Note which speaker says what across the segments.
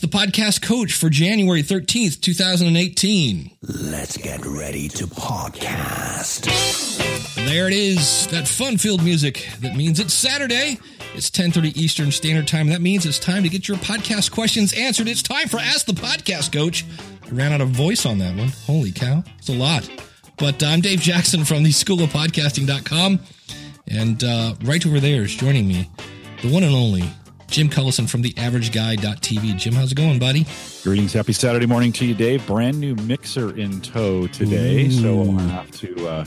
Speaker 1: The Podcast Coach for January 13th, 2018.
Speaker 2: Let's get ready to podcast.
Speaker 1: There it is, that fun-filled music. That means it's Saturday. It's 10:30 Eastern Standard Time. That means it's time to get your podcast questions answered. It's time for Ask the Podcast Coach. I ran out of voice on that one. Holy cow. It's a lot. But I'm Dave Jackson from the School of Podcasting.com. And uh, right over there is joining me, the one and only Jim Collison from the AverageGuy.tv. Jim, how's it going, buddy?
Speaker 3: Greetings. Happy Saturday morning to you, Dave. Brand new mixer in tow today.
Speaker 1: Ooh.
Speaker 3: So I'll have to uh,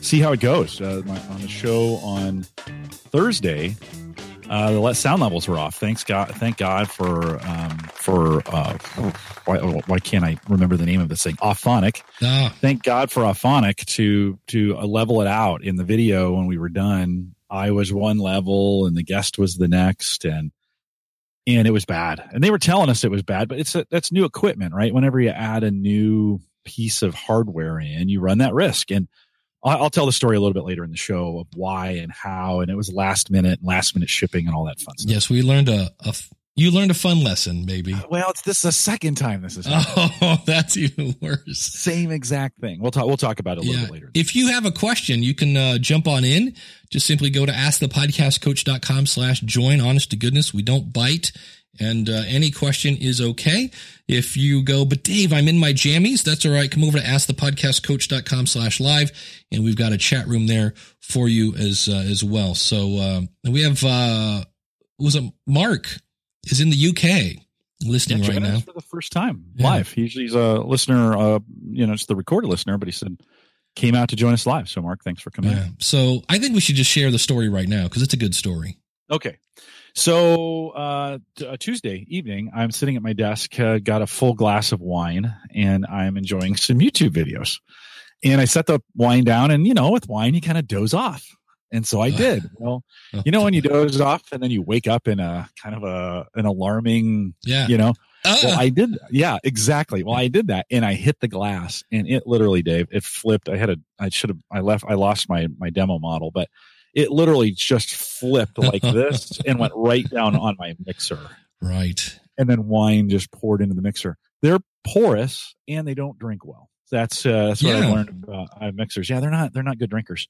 Speaker 3: see how it goes. Uh, my, on the show on Thursday, uh, the sound levels were off. Thanks God. Thank God for um, for uh, why, why can't I remember the name of this thing? Auphonic.
Speaker 1: Ah,
Speaker 3: Thank God for Auphonic to to uh, level it out in the video when we were done. I was one level and the guest was the next, and and it was bad. And they were telling us it was bad, but it's a, that's new equipment, right? Whenever you add a new piece of hardware in, you run that risk. And I'll, I'll tell the story a little bit later in the show of why and how. And it was last minute, last minute shipping, and all that fun stuff.
Speaker 1: yes, we learned a, a you learned a fun lesson, maybe.
Speaker 3: Well, it's this is the second time this is happening.
Speaker 1: Oh, that's even worse.
Speaker 3: same exact thing. We'll talk. We'll talk about it a little bit later.
Speaker 1: If you have a question, you can uh, jump on in. Just simply go to askthepodcastcoach.com slash join. Honest to goodness, we don't bite. And uh, any question is okay. If you go, but Dave, I'm in my jammies. That's all right. Come over to askthepodcastcoach.com slash live. And we've got a chat room there for you as uh, as well. So uh, we have, uh, was it Mark is in the UK listening
Speaker 3: Yeah,
Speaker 1: right now.
Speaker 3: for the first time
Speaker 1: Yeah.
Speaker 3: live. Usually he's a listener, uh, you know, it's the recorded listener, but he said came out to join us live. So Mark, thanks for coming.
Speaker 1: Yeah. So I think we should just share the story right now because it's a good story.
Speaker 3: Okay. So uh, t- uh, Tuesday evening, I'm sitting at my desk, uh, got a full glass of wine, and I'm enjoying some YouTube videos. And I set the wine down, and you know, with wine, you kind of doze off. And so I did. Well, you know, when you doze off and then you wake up in a kind of a an alarming,
Speaker 1: Yeah.
Speaker 3: you know,
Speaker 1: Uh,
Speaker 3: well, I did. Yeah, exactly. Well, I did that, and I hit the glass, and it literally, Dave, it flipped. I had a. I should have. I left. I lost my my demo model, but it literally just flipped like this and went right down on my mixer,
Speaker 1: right.
Speaker 3: and then wine just poured into the mixer. They're porous and they don't drink well. That's uh, that's what
Speaker 1: Yeah.
Speaker 3: I learned about uh, mixers. Yeah, they're not they're not good drinkers.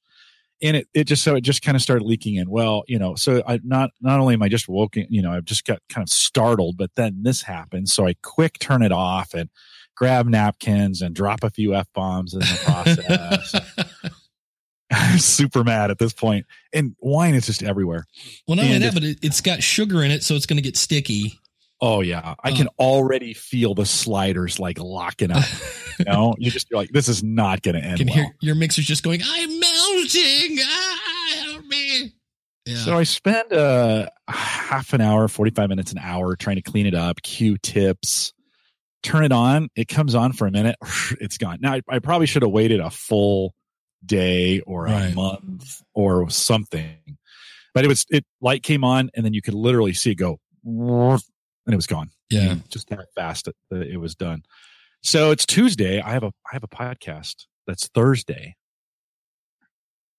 Speaker 3: And it, it just so it just kind of started leaking in. Well, you know, so I not not only am I just woken, you know, I've just got kind of startled, but then this happened. So I quick turn it off and grab napkins and drop a few f bombs in the process. I'm super mad at this point, and wine is just everywhere.
Speaker 1: well, not only that, but it, it's got sugar in it, so it's going to get sticky.
Speaker 3: Oh yeah, I
Speaker 1: Uh.
Speaker 3: can already feel the sliders like locking up. You know, you just you're like, this is not going to end
Speaker 1: can
Speaker 3: well.
Speaker 1: hear your mixer's just going, I'm melting. Help me. Yeah.
Speaker 3: So I spend uh, half an hour, 45 minutes, an hour trying to clean it up, Q-tips, turn it on. It comes on for a minute. It's gone. Now, I, I probably should have waited a full day or a
Speaker 1: Right.
Speaker 3: month or something. But it was, it light came on and then you could literally see it go and it was gone.
Speaker 1: yeah.
Speaker 3: Just that fast that it was done. So it's Tuesday. I have a, I have a podcast that's Thursday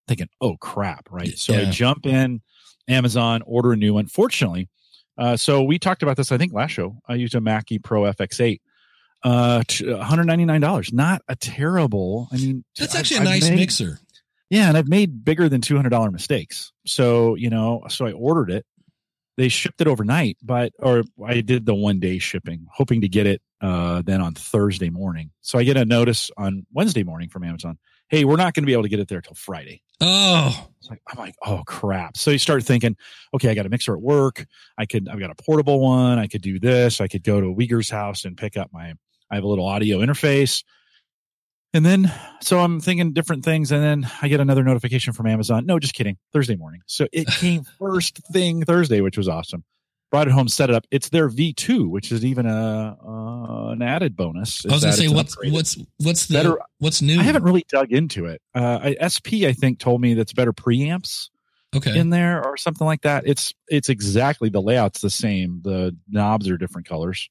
Speaker 3: thinking, oh crap, right? So I jump in Amazon, order a new one. Fortunately, uh, so we talked about this, I think last show. I used a Mackie Pro FX8. Uh, $199. Not a terrible. I mean,
Speaker 1: That's
Speaker 3: I've-
Speaker 1: actually a
Speaker 3: I've
Speaker 1: nice
Speaker 3: made-
Speaker 1: mixer.
Speaker 3: Yeah, and I've made bigger than two hundred dollar mistakes. So you know, so I ordered it. They shipped it overnight, but or I did the one day shipping, hoping to get it uh, then on Thursday morning. So I get a notice on Wednesday morning from Amazon. Hey, we're not going to be able to get it there till Friday.
Speaker 1: Oh,
Speaker 3: It's like I'm like, oh crap. So you start thinking, okay, I got a mixer at work. I could, I've got a portable one. I could do this. I could go to Uyghur's house and pick up my. I have a little audio interface. And then, so I'm thinking different things, and then I get another notification from Amazon. No, just kidding. Thursday morning. So it came first thing Thursday, which was awesome. Brought it home, set it up. It's their V2, which is even a uh, an added bonus.
Speaker 1: I was gonna say, what's,
Speaker 3: upgraded.
Speaker 1: what's, what's the,
Speaker 3: Better-
Speaker 1: what's new?
Speaker 3: I haven't really dug into it. Uh, I, SP, I think, told me that's better preamps
Speaker 1: okay.
Speaker 3: in there or something like that. It's it's exactly the layout's the same. The knobs are different colors.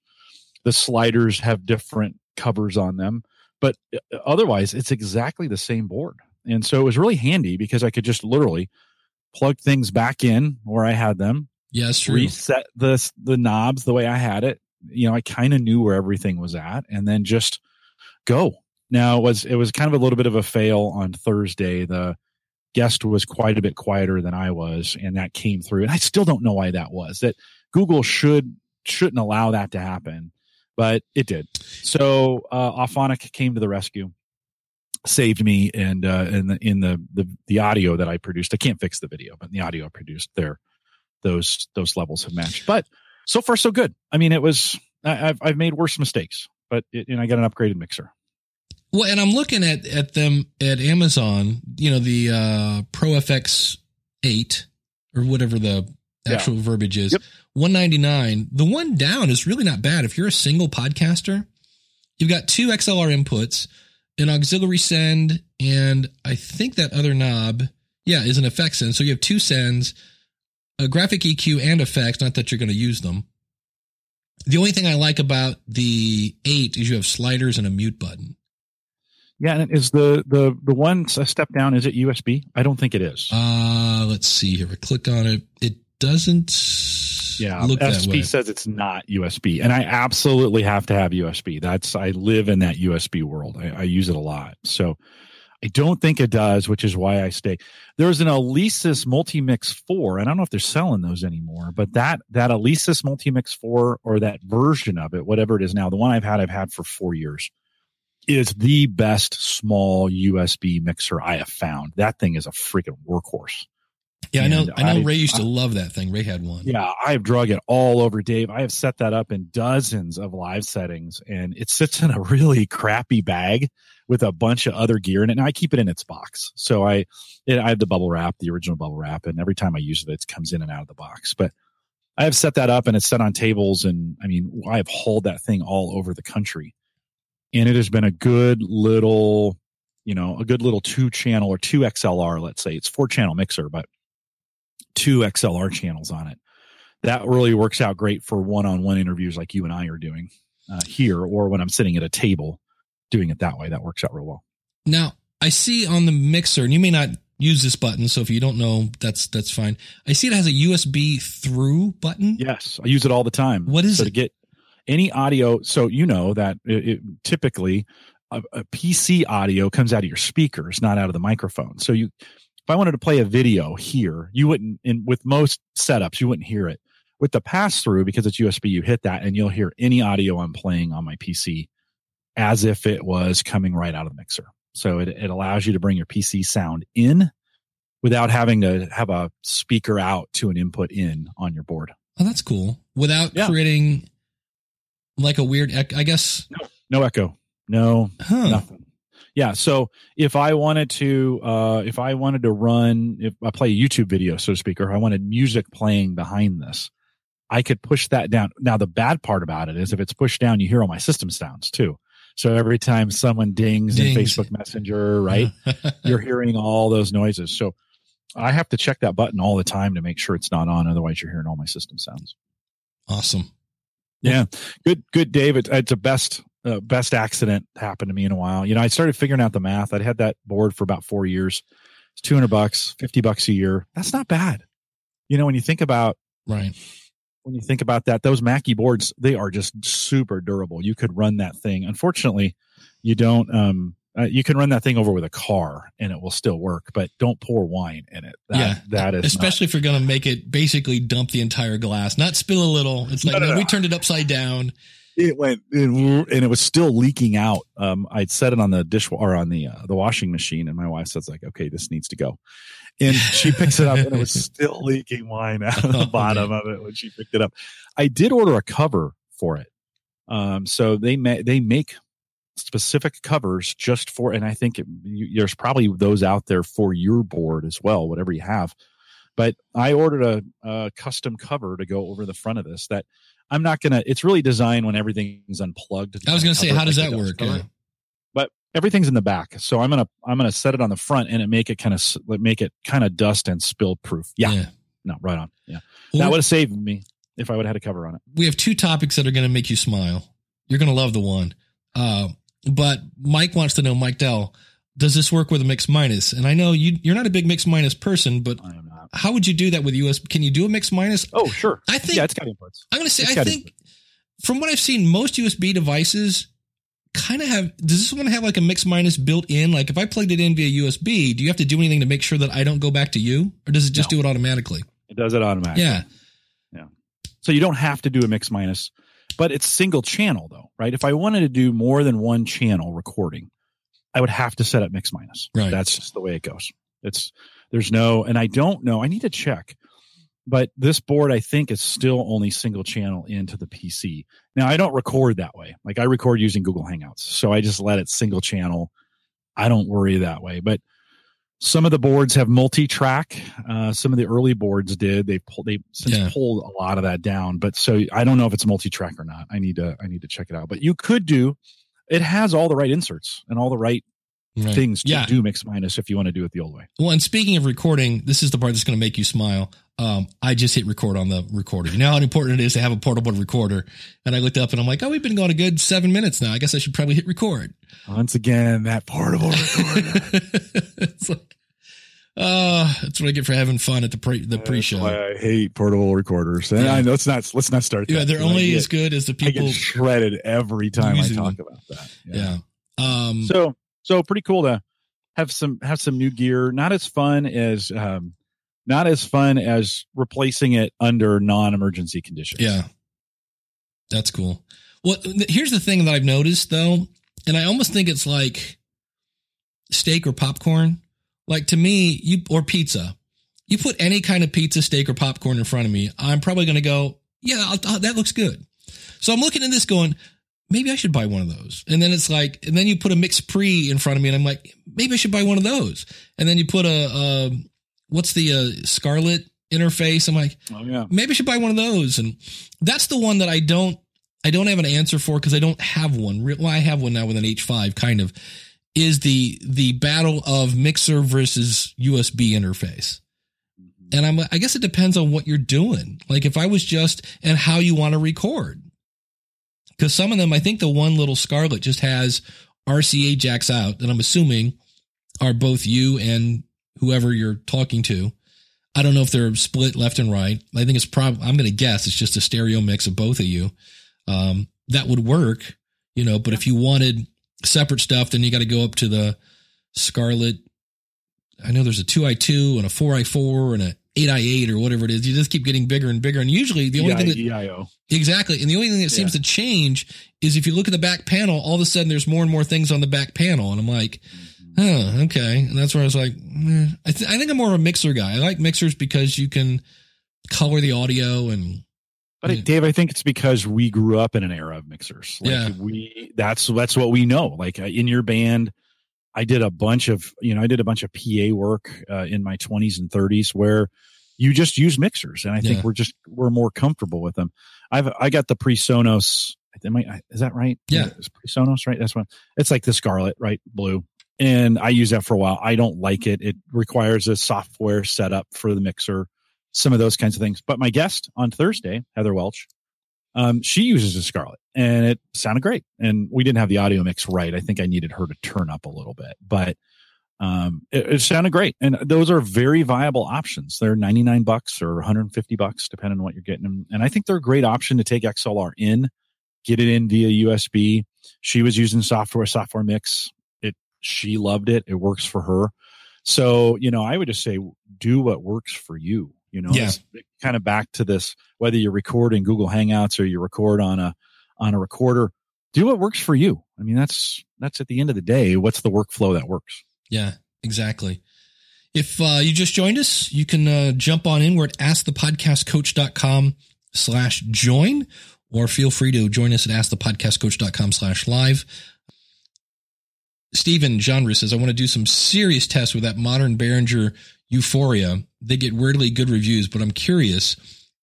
Speaker 3: The sliders have different covers on them, but uh, otherwise it's exactly the same board. And so it was really handy because I could just literally plug things back in where I had them,
Speaker 1: yeah,
Speaker 3: reset the the knobs the way I had it, you know, I kind of knew where everything was at and then just go. Now it was, it was kind of a little bit of a fail on Thursday. The guest was quite a bit quieter than I was and that came through. And I still don't know why that was that Google should, shouldn't allow that to happen, but it did. So, uh, Auphonic came to the rescue saved me and uh in the in the, the the audio that I produced. I can't fix the video, but the audio I produced there, those those levels have matched. But so far so good. I mean, it was I, have I've made worse mistakes, but it, and I got an upgraded mixer.
Speaker 1: Well, and I'm looking at at them at Amazon. You know the uh Pro FX eight or whatever the actual yeah. verbiage is. Yep. 199. The one down is really not bad. If you're a single podcaster, you've got two XLR inputs an auxiliary send, and I think that other knob, yeah, is an effect send. So you have two sends, a graphic EQ and effects, not that you're going to use them. The only thing I like about the eight is you have sliders and a mute button.
Speaker 3: Yeah, and is the the the one step down? Is it USB? I don't think it is.
Speaker 1: Uh let's see here. I click on it. It doesn't
Speaker 3: yeah, look SP says it's not USB, and I absolutely have to have USB. That's I live in that USB world. I, I use it a lot, so I don't think it does, which is why I stay. There's an Alesis Multimix Four, and I don't know if they're selling those anymore, but that that Alesis Multimix Four or that version of it, whatever it is now, the one I've had, I've had for four years, is the best small USB mixer I have found. That thing is a freaking workhorse.
Speaker 1: Yeah, I know. I know. I, Ray used to I, love that thing. Ray had one.
Speaker 3: Yeah, I have drug it all over Dave. I have set that up in dozens of live settings, and it sits in a really crappy bag with a bunch of other gear in it. And I keep it in its box, so I, it, I have the bubble wrap, the original bubble wrap, and every time I use it, it comes in and out of the box. But I have set that up, and it's set on tables, and I mean, I have hauled that thing all over the country, and it has been a good little, you know, a good little two channel or two XLR. Let's say it's four channel mixer, but two XLR channels on it. That really works out great for one on one interviews like you and I are doing uh, here, or when I'm sitting at a table doing it that way. That works out real well.
Speaker 1: Now, I see on the mixer, and you may not use this button, so if you don't know, that's that's fine. I see it has a USB through button.
Speaker 3: Yes, I use it all the time.
Speaker 1: What is
Speaker 3: so
Speaker 1: it?
Speaker 3: To get any audio, so you know that it, it typically a, a, PC audio comes out of your speakers, not out of the microphone. So you if I wanted to play a video here, you wouldn't, in with most setups, you wouldn't hear it. With the pass through, because it's USB, you hit that and you'll hear any audio I'm playing on my PC as if it was coming right out of the mixer. So it, it allows you to bring your PC sound in without having to have a speaker out to an input in on your board.
Speaker 1: Oh, that's cool. Without yeah. creating like a weird, I guess.
Speaker 3: No, no echo. No, huh. nothing yeah so if i wanted to uh if i wanted to run if i play a youtube video so to speak or i wanted music playing behind this i could push that down. Now the bad part about it is if it's pushed down you hear all my system sounds too. So every time someone dings, dings. in facebook messenger right you're hearing all those noises. So i have to check that button all the time to make sure it's not on otherwise you're hearing all my system sounds.
Speaker 1: Awesome.
Speaker 3: Yeah. Good good david. It's a best uh, best accident happened to me in a while. You know, I started figuring out the math. I'd had that board for about four years. It's 200 bucks, 50 bucks a year. That's not bad. You know, when you think about,
Speaker 1: right.
Speaker 3: When you think about that, those Mackie boards, they are just super durable. You could run that thing. Unfortunately, you don't, um, uh, you can run that thing over with a car and it will still work, but don't pour wine in it. That, yeah, that is
Speaker 1: especially
Speaker 3: not,
Speaker 1: if you're going to make it basically dump the entire glass, not spill a little. It's like no, no, no, we turned it upside down
Speaker 3: it went and it was still leaking out. Um, I'd set it on the dish or on the uh, the washing machine, and my wife says like, "Okay, this needs to go." And she picks it up, and it was still leaking wine out of the oh, bottom of it when she picked it up. I did order a cover for it, um, so they ma- they make specific covers just for, and I think it, you, there's probably those out there for your board as well, whatever you have. But I ordered a, a custom cover to go over the front of this that I'm not gonna. It's really designed when everything's unplugged.
Speaker 1: I was gonna say, how does that work? Yeah.
Speaker 3: But everything's in the back, so I'm gonna I'm gonna set it on the front and it make it kind of make it kind of dust and spill proof. Yeah. yeah. no, right on. Yeah, well, that would have saved me if I would have had a cover on it.
Speaker 1: We have two topics that are going to make you smile. You're going to love the one. Uh, but Mike wants to know, Mike Dell, does this work with a mix minus? And I know you you're not a big mix minus person, but how would you do that with USB? Can you do a mix minus?
Speaker 3: Oh, sure.
Speaker 1: I think
Speaker 3: yeah, it's got inputs.
Speaker 1: I'm going to say, it's I think from what I've seen, most USB devices kind of have. Does this one have like a mix minus built in? Like if I plugged it in via USB, do you have to do anything to make sure that I don't go back to you, or does it just
Speaker 3: No.
Speaker 1: do it automatically?
Speaker 3: It does it automatically.
Speaker 1: Yeah. Yeah.
Speaker 3: So you don't have to do a mix minus, but it's single channel though, right? If I wanted to do more than one channel recording, I would have to set up mix minus.
Speaker 1: Right.
Speaker 3: That's just the way it goes. It's there's no, and I don't know. I need to check, but this board I think is still only single channel into the PC. Now I don't record that way. Like I record using Google Hangouts, so I just let it single channel. I don't worry that way, but some of the boards have multi-track. Uh, some of the early boards did. They pulled. They since
Speaker 1: Yeah.
Speaker 3: pulled a lot of that down. But so I don't know if it's multi-track or not. I need to. I need to check it out. But you could do. It has all the right inserts and all the right
Speaker 1: Right.
Speaker 3: things to
Speaker 1: Yeah.
Speaker 3: do mix minus if you want to do it the old way.
Speaker 1: Well, and speaking of recording, this is the part that's going to make you smile. Um, I just hit record on the recorder. You know how important it is to have a portable recorder. And I looked up and I'm like, oh, we've been going a good seven minutes now. I guess I should probably hit record.
Speaker 3: Once again, that portable recorder.
Speaker 1: it's like, uh, that's what I get for having fun at the pre the pre show.
Speaker 3: I hate portable recorders. And
Speaker 1: Yeah.
Speaker 3: I, let's not let's not start.
Speaker 1: Yeah,
Speaker 3: that,
Speaker 1: they're only
Speaker 3: get-
Speaker 1: as good as the people I
Speaker 3: get shredded every time I talk
Speaker 1: them.
Speaker 3: about that.
Speaker 1: Yeah. Um,
Speaker 3: so so pretty cool to have some have some new gear not as fun as um not as fun as replacing it under non-emergency conditions
Speaker 1: Yeah. That's cool. Well, here's the thing that I've noticed though, and I almost think it's like steak or popcorn. Like to me, you or pizza. You put any kind of pizza, steak, or popcorn in front of me, I'm probably going to go, yeah, I'll, I'll- that looks good. So I'm looking at this going, maybe I should buy one of those. And then it's like, and then you put a MixPre in front of me, and I'm like, maybe I should buy one of those. And then you put a, uh, what's the uh, Scarlett interface? I'm like,
Speaker 3: oh yeah
Speaker 1: maybe I should buy one of those. And that's the one that I don't, I don't have an answer for because I don't have one. Well, I have one now with an H5 kind of is the, the battle of mixer versus USB interface. And I'm, I guess it depends on what you're doing. Like if I was just, and how you want to record. Cause some of them, I think the one little Scarlett just has RCA jacks out that I'm assuming are both you and whoever you're talking to. I don't know if they're split left and right. I think it's probably, I'm going to guess it's just a stereo mix of both of you. Um, that would work, you know, but if you wanted separate stuff, then you got to go up to the Scarlett. I know there's a 2i2 and a 4i4 and a 8i8 or whatever it is. You just keep getting bigger and bigger. And usually the only thing that,
Speaker 3: EIO.
Speaker 1: exactly. And the only thing that seems to change is if you look at the back panel, all of a sudden there's more and more things on the back panel. And I'm like, oh, okay. And that's where I was like, eh. I, th- I think I'm more of a mixer guy. I like mixers because you can color the audio and
Speaker 3: But
Speaker 1: Yeah.
Speaker 3: Dave, I think it's because we grew up in an era of mixers. Like
Speaker 1: Yeah.
Speaker 3: we that's that's what we know. Like uh, in your band, I did a bunch of you know I did a bunch of PA work uh, in my 20s and 30s where you just use mixers, and I think
Speaker 1: Yeah.
Speaker 3: we're just we're more comfortable with them. I've I got the PreSonus. Am I, is that right?
Speaker 1: Yeah.
Speaker 3: Is it PreSonus, right? That's one. It's like the Scarlett, right? Blue. And I use that for a while. I don't like it. It requires a software setup for the mixer some of those kinds of things. But my guest on Thursday, Heather Welch, um, she uses a Scarlett and it sounded great. And we didn't have the audio mix right. I think I needed her to turn up a little bit, but um, it, it sounded great. And those are very viable options. They're 99 bucks or 150 bucks, depending on what you're getting. And I think they're a great option to take XLR in, get it in via USB. She was using software, software mix. It, she loved it. It works for her. So, you know, I would just say do what works for you. You know,
Speaker 1: Yeah.
Speaker 3: Kind of back to this whether you record in Google Hangouts or you record on a on a recorder, do what works for you. I mean, that's that's at the end of the day, what's the workflow that works?
Speaker 1: Yeah, exactly. If uh, you just joined us, you can uh, jump on in. We're at askthepodcastcoach.com slash join, or feel free to join us at askthepodcastcoach.com slash live. Stephen Genre says, I want to do some serious tests with that modern Behringer Euphoria. They get weirdly good reviews, but I'm curious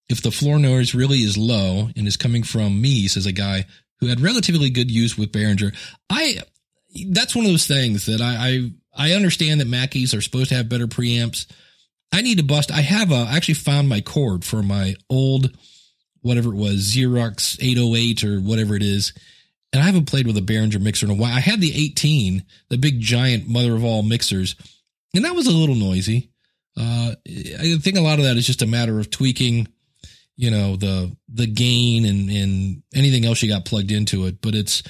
Speaker 1: if the floor noise really is low and is coming from me, says a guy who had relatively good use with Behringer. I, that's one of those things that I, I, I understand that Mackeys are supposed to have better preamps. I need to bust. I have a, I actually found my cord for my old, whatever it was, Xerox 808 or whatever it is. And I haven't played with a Behringer mixer in a while. I had the 18, the big giant mother of all mixers, and that was a little noisy. Uh, I think a lot of that is just a matter of tweaking, you know, the the gain and and anything else you got plugged into it. But it's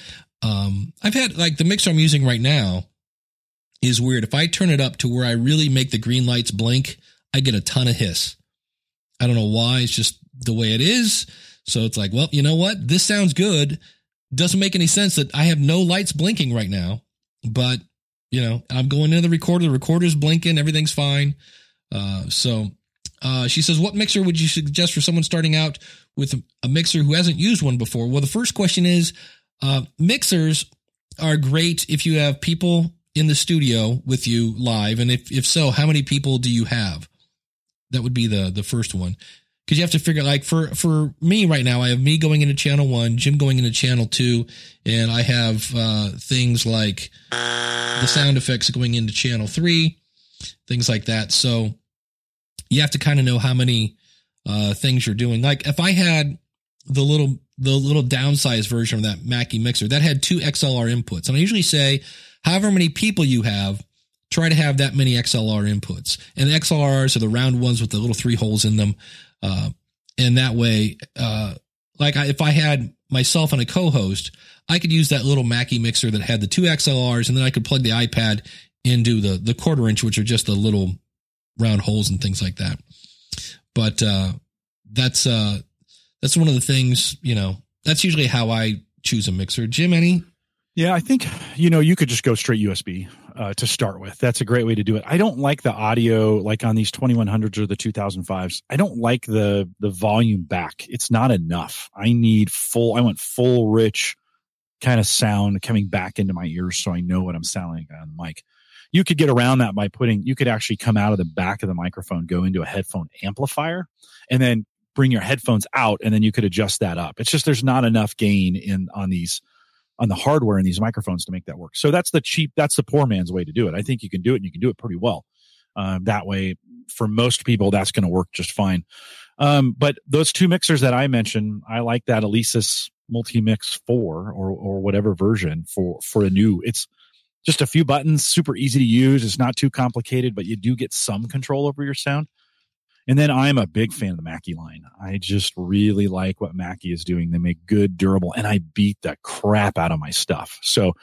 Speaker 1: um I've had like the mixer I'm using right now is weird. If I turn it up to where I really make the green lights blink, I get a ton of hiss. I don't know why. It's just the way it is. So it's like, well, you know what? This sounds good. Doesn't make any sense that I have no lights blinking right now, but you know, I'm going into the recorder. The recorder's blinking. Everything's fine. Uh, so uh, she says, what mixer would you suggest for someone starting out with a mixer who hasn't used one before? Well, the first question is, uh, mixers are great if you have people in the studio with you live, and if if so, how many people do you have? That would be the the first one because you have to figure like for for me right now i have me going into channel one jim going into channel two and i have uh things like the sound effects going into channel three things like that so you have to kind of know how many uh things you're doing. Like if i had the little the little downsized version of that mackie mixer that had two xlr inputs and i usually say however many people you have try to have that many xlr inputs. And the xlrs are the round ones with the little three holes in them uh, and that way, uh, like I, if I had myself and a co-host, I could use that little Mackie mixer that had the two XLRs, and then I could plug the iPad into the the quarter inch, which are just the little round holes and things like that. But uh, that's uh, that's one of the things you know. That's usually how I choose a mixer. Jim, any?
Speaker 3: Yeah, I think you know you could just go straight USB uh, to start with. That's a great way to do it. I don't like the audio like on these 2100s or the 2005s. I don't like the the volume back. It's not enough. I need full I want full rich kind of sound coming back into my ears so I know what I'm sounding on the mic. You could get around that by putting you could actually come out of the back of the microphone, go into a headphone amplifier and then bring your headphones out and then you could adjust that up. It's just there's not enough gain in on these on the hardware in these microphones to make that work. So that's the cheap, that's the poor man's way to do it. I think you can do it and you can do it pretty well. Um, that way, for most people, that's going to work just fine. Um, but those two mixers that I mentioned, I like that Alesis Multimix 4 or, or whatever version for, for a new, it's just a few buttons, super easy to use. It's not too complicated, but you do get some control over your sound. And then I'm a big fan of the Mackie line. I just really like what Mackie is doing. They make good, durable, and I beat the crap out of my stuff. So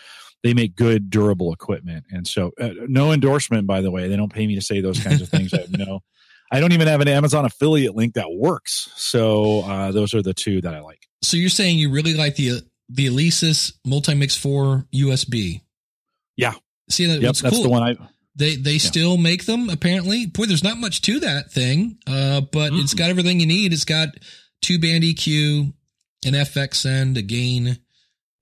Speaker 3: they make good, durable equipment. And so, uh, no endorsement, by the way. They don't pay me to say those kinds of things. I no, I don't even have an Amazon affiliate link that works. So uh, those are the two that I like.
Speaker 1: So you're saying you really like the the Alesis Multimix Four USB?
Speaker 3: Yeah.
Speaker 1: See, that,
Speaker 3: yep, that's
Speaker 1: cool.
Speaker 3: the one I
Speaker 1: they they yeah. still make them apparently. Boy, there's not much to that thing, uh, but mm. it's got everything you need. It's got two band EQ, an FX send, a gain.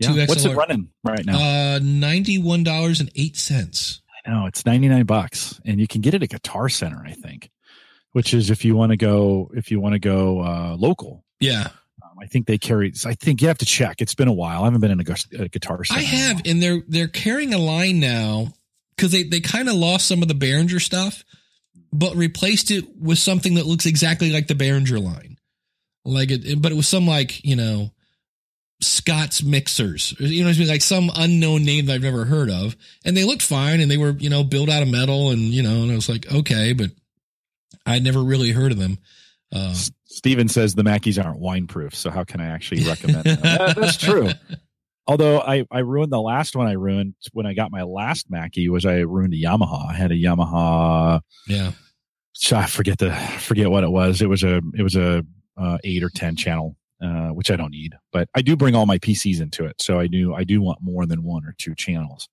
Speaker 3: Yeah. Two XLR. What's it running right now?
Speaker 1: Uh, ninety one dollars and eight cents.
Speaker 3: I know it's ninety nine bucks, and you can get it at Guitar Center, I think. Which is if you want to go if you want to go uh, local.
Speaker 1: Yeah.
Speaker 3: Um, I think they carry. I think you have to check. It's been a while. I haven't been in a, a guitar. Center
Speaker 1: I have, and they're they're carrying a line now because they, they kind of lost some of the Behringer stuff, but replaced it with something that looks exactly like the Behringer line. Like it, but it was some like, you know, Scott's mixers, you know, what I mean? like some unknown name that I've never heard of. And they looked fine and they were, you know, built out of metal and, you know, and I was like, okay, but I'd never really heard of them.
Speaker 3: Uh, Steven says the Mackies aren't wine proof. So how can I actually recommend them? that, that's true. Although I, I ruined the last one I ruined when I got my last Mackie was I ruined a Yamaha. I had a Yamaha.
Speaker 1: Yeah.
Speaker 3: So I forget the forget what it was. It was a it was a uh, eight or ten channel, uh, which I don't need. But I do bring all my PCs into it, so I do I do want more than one or two channels.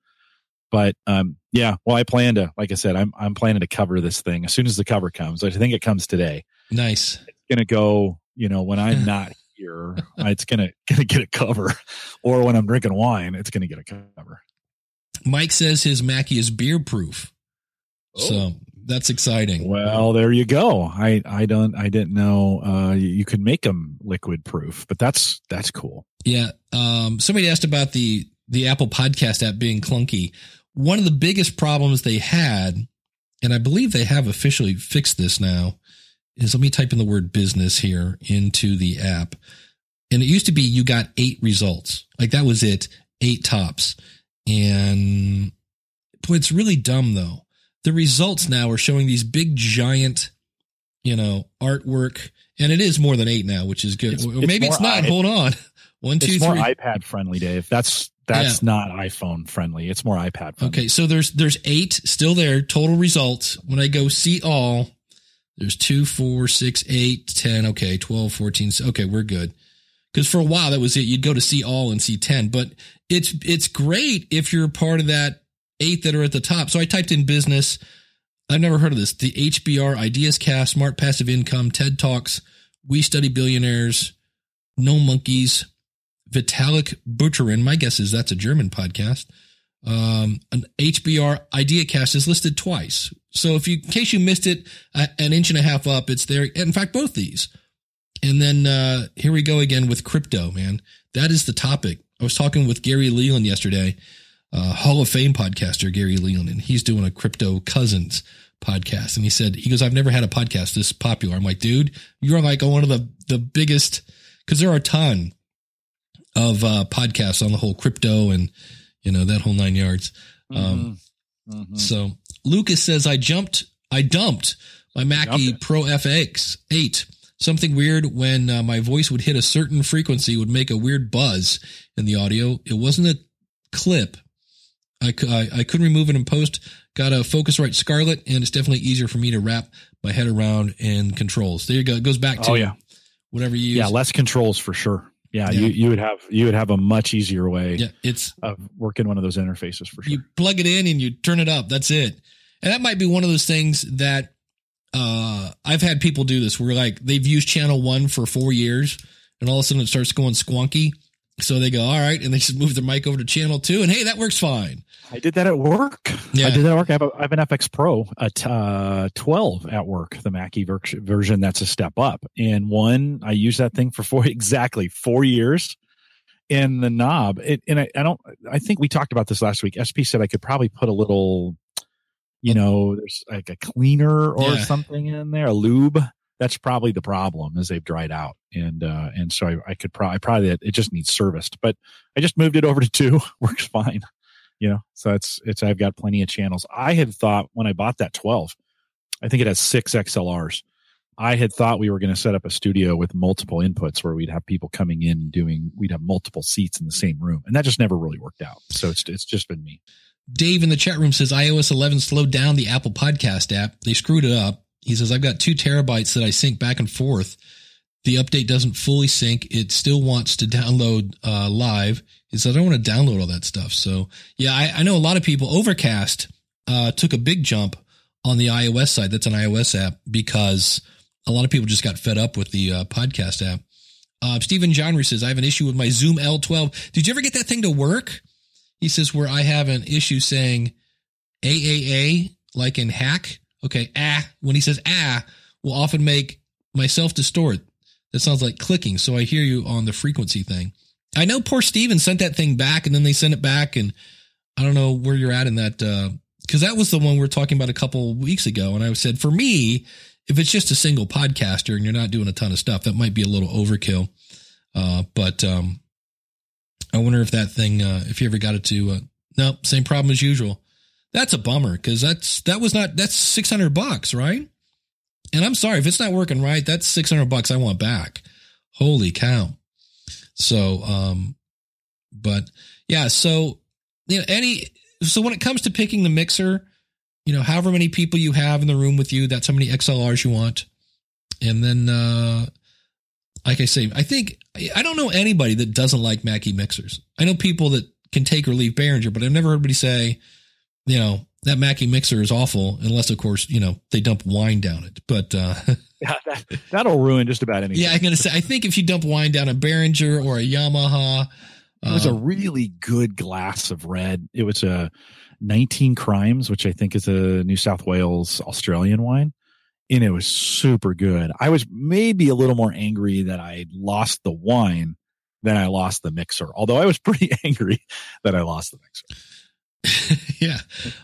Speaker 3: But um, yeah, well, I plan to, like I said, I'm I'm planning to cover this thing as soon as the cover comes. I think it comes today.
Speaker 1: Nice.
Speaker 3: It's gonna go. You know, when I'm not here, it's gonna gonna get a cover, or when I'm drinking wine, it's gonna get a cover.
Speaker 1: Mike says his Mackie is beer proof, oh. so that's exciting.
Speaker 3: Well, there you go. I I don't I didn't know uh, you could make them liquid proof, but that's that's cool.
Speaker 1: Yeah. Um. Somebody asked about the the Apple Podcast app being clunky. One of the biggest problems they had, and I believe they have officially fixed this now, is let me type in the word business here into the app. And it used to be you got eight results. Like that was it, eight tops. And boy, it's really dumb though. The results now are showing these big giant, you know, artwork And it is more than eight now, which is good.
Speaker 3: It's- it's
Speaker 1: maybe it's not.
Speaker 3: i-
Speaker 1: Hold on. One, two,
Speaker 3: It's more
Speaker 1: three.
Speaker 3: iPad friendly, Dave. That's that's not iPhone friendly. It's more iPad friendly.
Speaker 1: Okay, so there's there's eight still there. Total results. When I go see all, there's two, four, six, eight, ten. Okay, 12, 14. Okay, we're good. Because for a while that was it. You'd go to see all and see ten, but it's it's great if you're part of that eight that are at the top. So I typed in business. I've never heard of this. The HBR Ideas Cast, Smart Passive Income, TED Talks, We Study Billionaires, No Monkeys, Vitalik Buterin. My guess is that's a German podcast um, an HBR idea cast is listed twice. So if you, in case you missed it, uh, an inch and a half up, it's there. In fact, both these. And then uh, here we go again with crypto, man. That is the topic. I was talking with Gary Leland yesterday, uh, Hall of Fame podcaster Gary Leland, and he's doing a crypto cousins podcast. And he said, he goes, I've never had a podcast this popular. I'm like, dude, you're like one of the, the biggest, cause there are a ton of uh, podcasts on the whole crypto and, you know, that whole nine yards. Um,
Speaker 3: Mhm. Mhm.
Speaker 1: so Lucas says, I jumped, I dumped my Mackie Pro FX 8. Something weird when uh, my voice would hit a certain frequency would make a weird buzz in the audio. It wasn't a clip. I, I, I couldn't remove it in post. Got a Focusrite Scarlett, and it's definitely easier for me to wrap my head around and controls. There you go. It goes back to
Speaker 3: Oh yeah,
Speaker 1: whatever you use.
Speaker 3: yeah. Less controls for sure. Yeah,
Speaker 1: Yeah.
Speaker 3: you you would have you would have a much easier way
Speaker 1: yeah, it's
Speaker 3: of working one of those interfaces for sure.
Speaker 1: you plug it in and you turn it up. That's it. And that might be one of those things that uh, I've had people do this where like they've used channel one for four years and all of a sudden it starts going squonky. So they go, all right. And they just move their mic over to channel two and hey, that works fine.
Speaker 3: I did that at work.
Speaker 1: Yeah.
Speaker 3: I did that at work. I have, a, I have an FX Pro at uh, 12 at work, the Mackie ver- version that's a step up. And one, I used that thing for four, exactly four years. And the knob, it, and I, I don't, I think we talked about this last week. SP said I could probably put a little, you know, there's like a cleaner or
Speaker 1: Yeah.
Speaker 3: something in there, a lube. That's probably the problem is they've dried out. And, uh, and so I, I could probably, probably, it just needs serviced, but I just moved it over to two, works fine you know so it's it's i've got plenty of channels i had thought when i bought that 12 i think it has six xlrs i had thought we were going to set up a studio with multiple inputs where we'd have people coming in and doing we'd have multiple seats in the same room and that just never really worked out so it's it's just been me
Speaker 1: Dave in the chat room says iOS 11 slowed down the Apple Podcast app. They screwed it up. He says, I've got two terabytes that I sync back and forth. The update doesn't fully sync. It still wants to download uh, live. He says, I don't want to download all that stuff. So, yeah, I, I know a lot of people. Overcast uh, took a big jump on the iOS side. That's an iOS app because a lot of people just got fed up with the uh, podcast app. Uh, Stephen Johnry says, I have an issue with my Zoom L12. Did you ever get that thing to work? He says, where I have an issue saying AAA, like in hack. Okay, ah, when he says ah, will often make myself distort. That sounds like clicking. So I hear you on the frequency thing. I know poor Steven sent that thing back and then they sent it back. And I don't know where you're at in that. Uh, cause that was the one we were talking about a couple weeks ago. And I said, for me, if it's just a single podcaster and you're not doing a ton of stuff, that might be a little overkill. Uh, but, um, I wonder if that thing, uh, if you ever got it to, uh, no, same problem as usual. That's a bummer because that's, that was not, that's 600 bucks, right? And I'm sorry if it's not working right, that's 600 bucks I want back. Holy cow. So, um, but yeah, so, you know, any, so when it comes to picking the mixer, you know, however many people you have in the room with you, that's how many XLRs you want. And then, uh, like I say, I think, I don't know anybody that doesn't like Mackie mixers. I know people that can take or leave Behringer, but I've never heard anybody say, you know, that Mackie mixer is awful, unless of course, you know, they dump wine down it. But, uh,
Speaker 3: yeah, that, that'll ruin just about anything
Speaker 1: yeah, I'm going to say, I think if you dump wine down a Behringer or a Yamaha,
Speaker 3: It was a
Speaker 1: uh,
Speaker 3: really good glass of red. It was a 19 Crimes, which I think is a New South Wales Australian wine. And it was super good. I was maybe a little more angry that I lost the wine than I lost the mixer. Although I was pretty angry that I lost the mixer.
Speaker 1: yeah.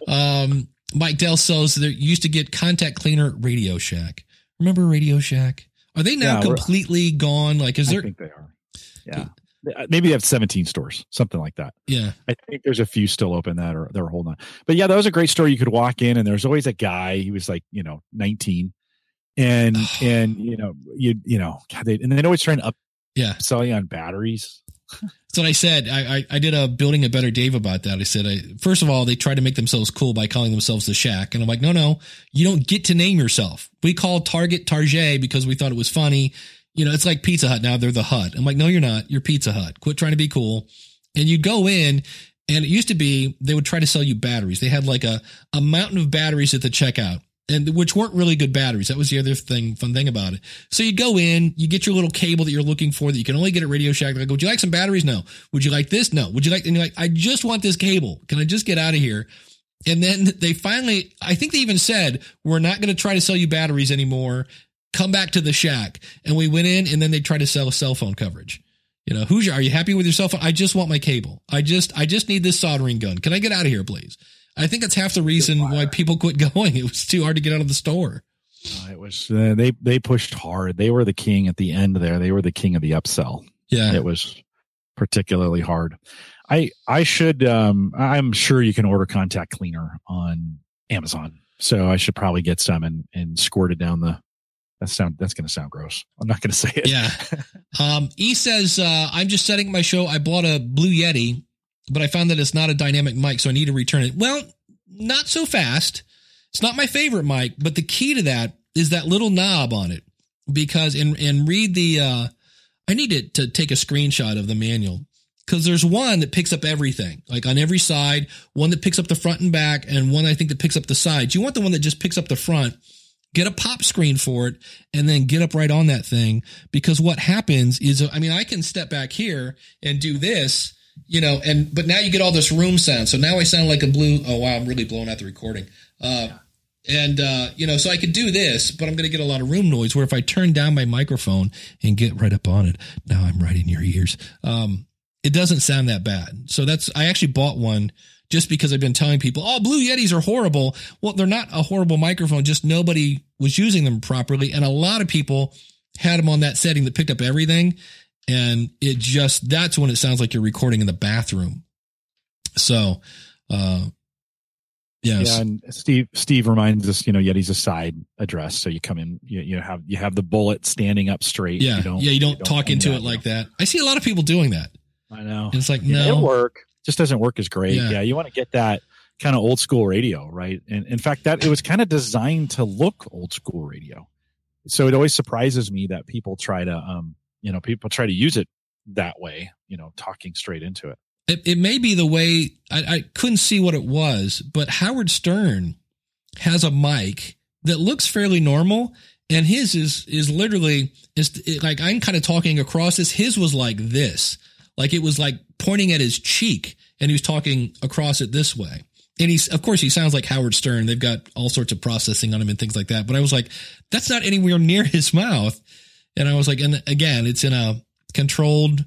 Speaker 1: Um, Mike Dell sells there used to get contact cleaner at Radio Shack. Remember Radio Shack? Are they now
Speaker 3: Yeah,
Speaker 1: completely gone? Like, is there?
Speaker 3: I think they are. Yeah. Maybe they have 17 stores, something like that.
Speaker 1: Yeah.
Speaker 3: I think there's a few still open that are they're holding on. But yeah, that was a great store. You could walk in and there's always a guy. He was like, you know, 19 and and you know you you know God, they, and they're always trying to
Speaker 1: Yeah.
Speaker 3: upsell you on batteries.
Speaker 1: That's what I said. I, I, I did a building a better Dave about that. I said, I, first of all, they try to make themselves cool by calling themselves the Shack. And I'm like, no, no, you don't get to name yourself. We call Target Target because we thought it was funny. You know, it's like Pizza Hut now. They're the Hut. I'm like, no, you're not. You're Pizza Hut. Quit trying to be cool. And you'd go in and it used to be they would try to sell you batteries. They had like a, a mountain of batteries at the checkout and which weren't really good batteries. That was the other thing, fun thing about it. So you go in, you get your little cable that you're looking for that you can only get at Radio Shack. Go, would you like some batteries? No. Would you like this? No. Would you like, and you're like, I just want this cable. Can I just get out of here? And then they finally, I think they even said, we're not going to try to sell you batteries anymore. Come back to the shack. And we went in and then they tried to sell cell phone coverage. You know, who's are you happy with your cell phone? I just want my cable. I just, I just need this soldering gun. Can I get out of here, please? I think that's half the reason why people quit going. It was too hard to get out of the store.
Speaker 3: Uh, it was uh, they they pushed hard. They were the king at the end there. They were the king of the upsell.
Speaker 1: Yeah.
Speaker 3: It was particularly hard. I I should um I'm sure you can order contact cleaner on Amazon. So I should probably get some and and squirt it down the that sound that's going to sound gross. I'm not going to say it.
Speaker 1: Yeah. Um, E says, uh, I'm just setting my show. I bought a Blue Yeti, but I found that it's not a dynamic mic, so I need to return it. Well, not so fast. It's not my favorite mic, but the key to that is that little knob on it. Because and and read the uh I need to, to take a screenshot of the manual. Because there's one that picks up everything, like on every side, one that picks up the front and back, and one I think that picks up the sides. You want the one that just picks up the front get a pop screen for it and then get up right on that thing because what happens is i mean i can step back here and do this you know and but now you get all this room sound so now i sound like a blue oh wow i'm really blowing out the recording uh and uh you know so i could do this but i'm going to get a lot of room noise where if i turn down my microphone and get right up on it now i'm right in your ears um it doesn't sound that bad so that's i actually bought one just because I've been telling people, oh, Blue Yetis are horrible. Well, they're not a horrible microphone, just nobody was using them properly. And a lot of people had them on that setting that picked up everything. And it just, that's when it sounds like you're recording in the bathroom. So, uh, yes.
Speaker 3: Yeah, and Steve Steve reminds us, you know, Yeti's a side address, so you come in, you, you have you have the bullet standing up straight.
Speaker 1: Yeah.
Speaker 3: you don't,
Speaker 1: yeah. You don't, talk into it
Speaker 3: you
Speaker 1: like
Speaker 3: know.
Speaker 1: that. I see a lot of people doing that.
Speaker 3: I know.
Speaker 1: And it's like,
Speaker 3: Yeah,
Speaker 1: no.
Speaker 3: it'll work. Just doesn't work as great.
Speaker 1: Yeah.
Speaker 3: Yeah, you want to get that kind of old school radio, right? And in fact, that it was kind of designed to look old school radio. So it always surprises me that people try to, um, you know, people try to use it that way, you know, talking straight into it.
Speaker 1: It, it may be the way I, I couldn't see what it was, but Howard Stern has a mic that looks fairly normal, and his is is literally is it, like I'm kind of talking across this. His was like this, like it was like pointing at his cheek, and he was talking across it this way. And he's of course he sounds like Howard Stern. They've got all sorts of processing on him and things like that. But I was like, that's not anywhere near his mouth. And I was like, and again, it's in a controlled,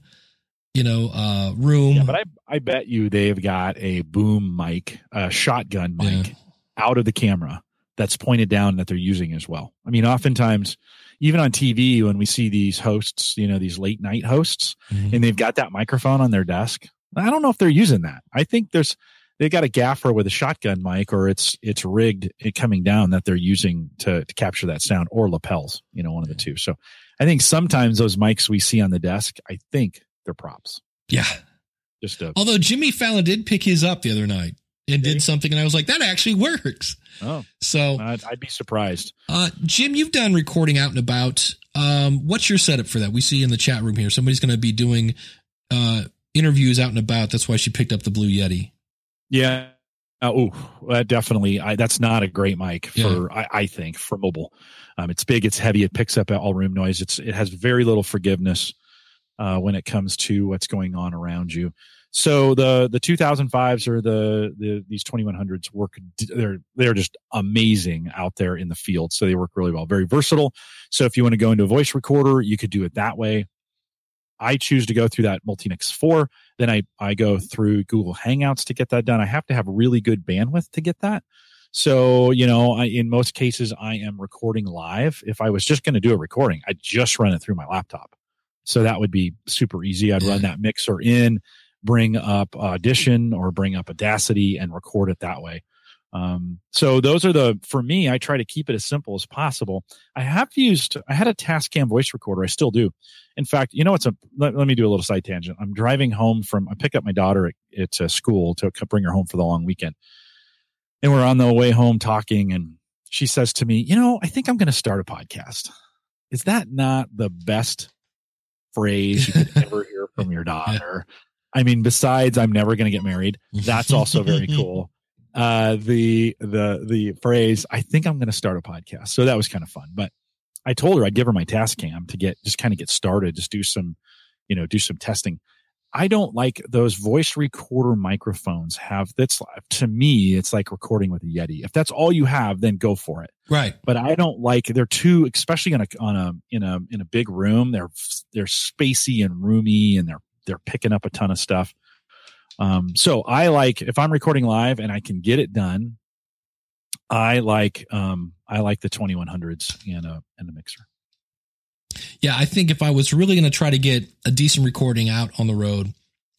Speaker 1: you know, uh, room.
Speaker 3: Yeah, but I, I bet you they've got a boom mic, a shotgun mic
Speaker 1: Yeah.
Speaker 3: out of the camera that's pointed down that they're using as well. I mean, oftentimes, even on TV, when we see these hosts, you know, these late night hosts,
Speaker 1: Mhm.
Speaker 3: and they've got that microphone on their desk, I don't know if they're using that. I think there's they got a gaffer with a shotgun mic, or it's it's rigged it coming down that they're using to, to capture that sound, or lapels, you know, one of the two. So, I think sometimes those mics we see on the desk, I think they're props.
Speaker 1: yeah.
Speaker 3: Just a
Speaker 1: Although Jimmy Fallon did pick his up the other night and
Speaker 3: Did
Speaker 1: something, and I was like, that actually works.
Speaker 3: oh.
Speaker 1: So,
Speaker 3: I'd, I'd be surprised.
Speaker 1: uh, Jim, you've done recording out and about. Um, what's your setup for that? We see in the chat room here, somebody's going to be doing uh, interviews out and about. That's why she picked up the Blue Yeti.
Speaker 3: Yeah. Uh, that definitely. I, that's not a great mic for.
Speaker 1: Yeah.
Speaker 3: I, I think for mobile. Um, it's big. It's heavy. It picks up all room noise. It's it has very little forgiveness uh, when it comes to what's going on around you. So the the 2005s or the the these 2100s work. They're they're just amazing out there in the field. So they work really well. Very versatile. So if you want to go into a voice recorder, you could do it that way. I choose to go through that Multimix 4. Then I, I go through Google Hangouts to get that done. I have to have really good bandwidth to get that. So, you know, I, in most cases, I am recording live. If I was just going to do a recording, I'd just run it through my laptop. So that would be super easy. I'd run that mixer in, bring up Audition or bring up Audacity and record it that way. Um, so those are the, for me, I try to keep it as simple as possible. I have used, I had a Tascam voice recorder. I still do. In fact, you know, it's a, let, let me do a little side tangent. I'm driving home from, I pick up my daughter at, at uh, school to bring her home for the long weekend. And we're on the way home talking and she says to me, you know, I think I'm going to start a podcast. Is that not the best phrase you could ever hear from your daughter? I mean, besides, I'm never going to get married. That's also very cool uh, the the the phrase, "I think I'm going to start a podcast." So that was kind of fun. But I told her I'd give her my Tascam to get just kind of get started, just do some, you know, do some testing. I don't like those voice recorder microphones have that's to me it's like recording with a Yeti. If that's all you have, then go for it.
Speaker 1: Right.
Speaker 3: But I don't like they're too especially on a on a in a in a big room, they're they're spacey and roomy and they're they're picking up a ton of stuff. Um, so I like if I'm recording live and I can get it done, I like um, I like the 2100s and a and a mixer.
Speaker 1: Yeah, I think if I was really going to try to get a decent recording out on the road,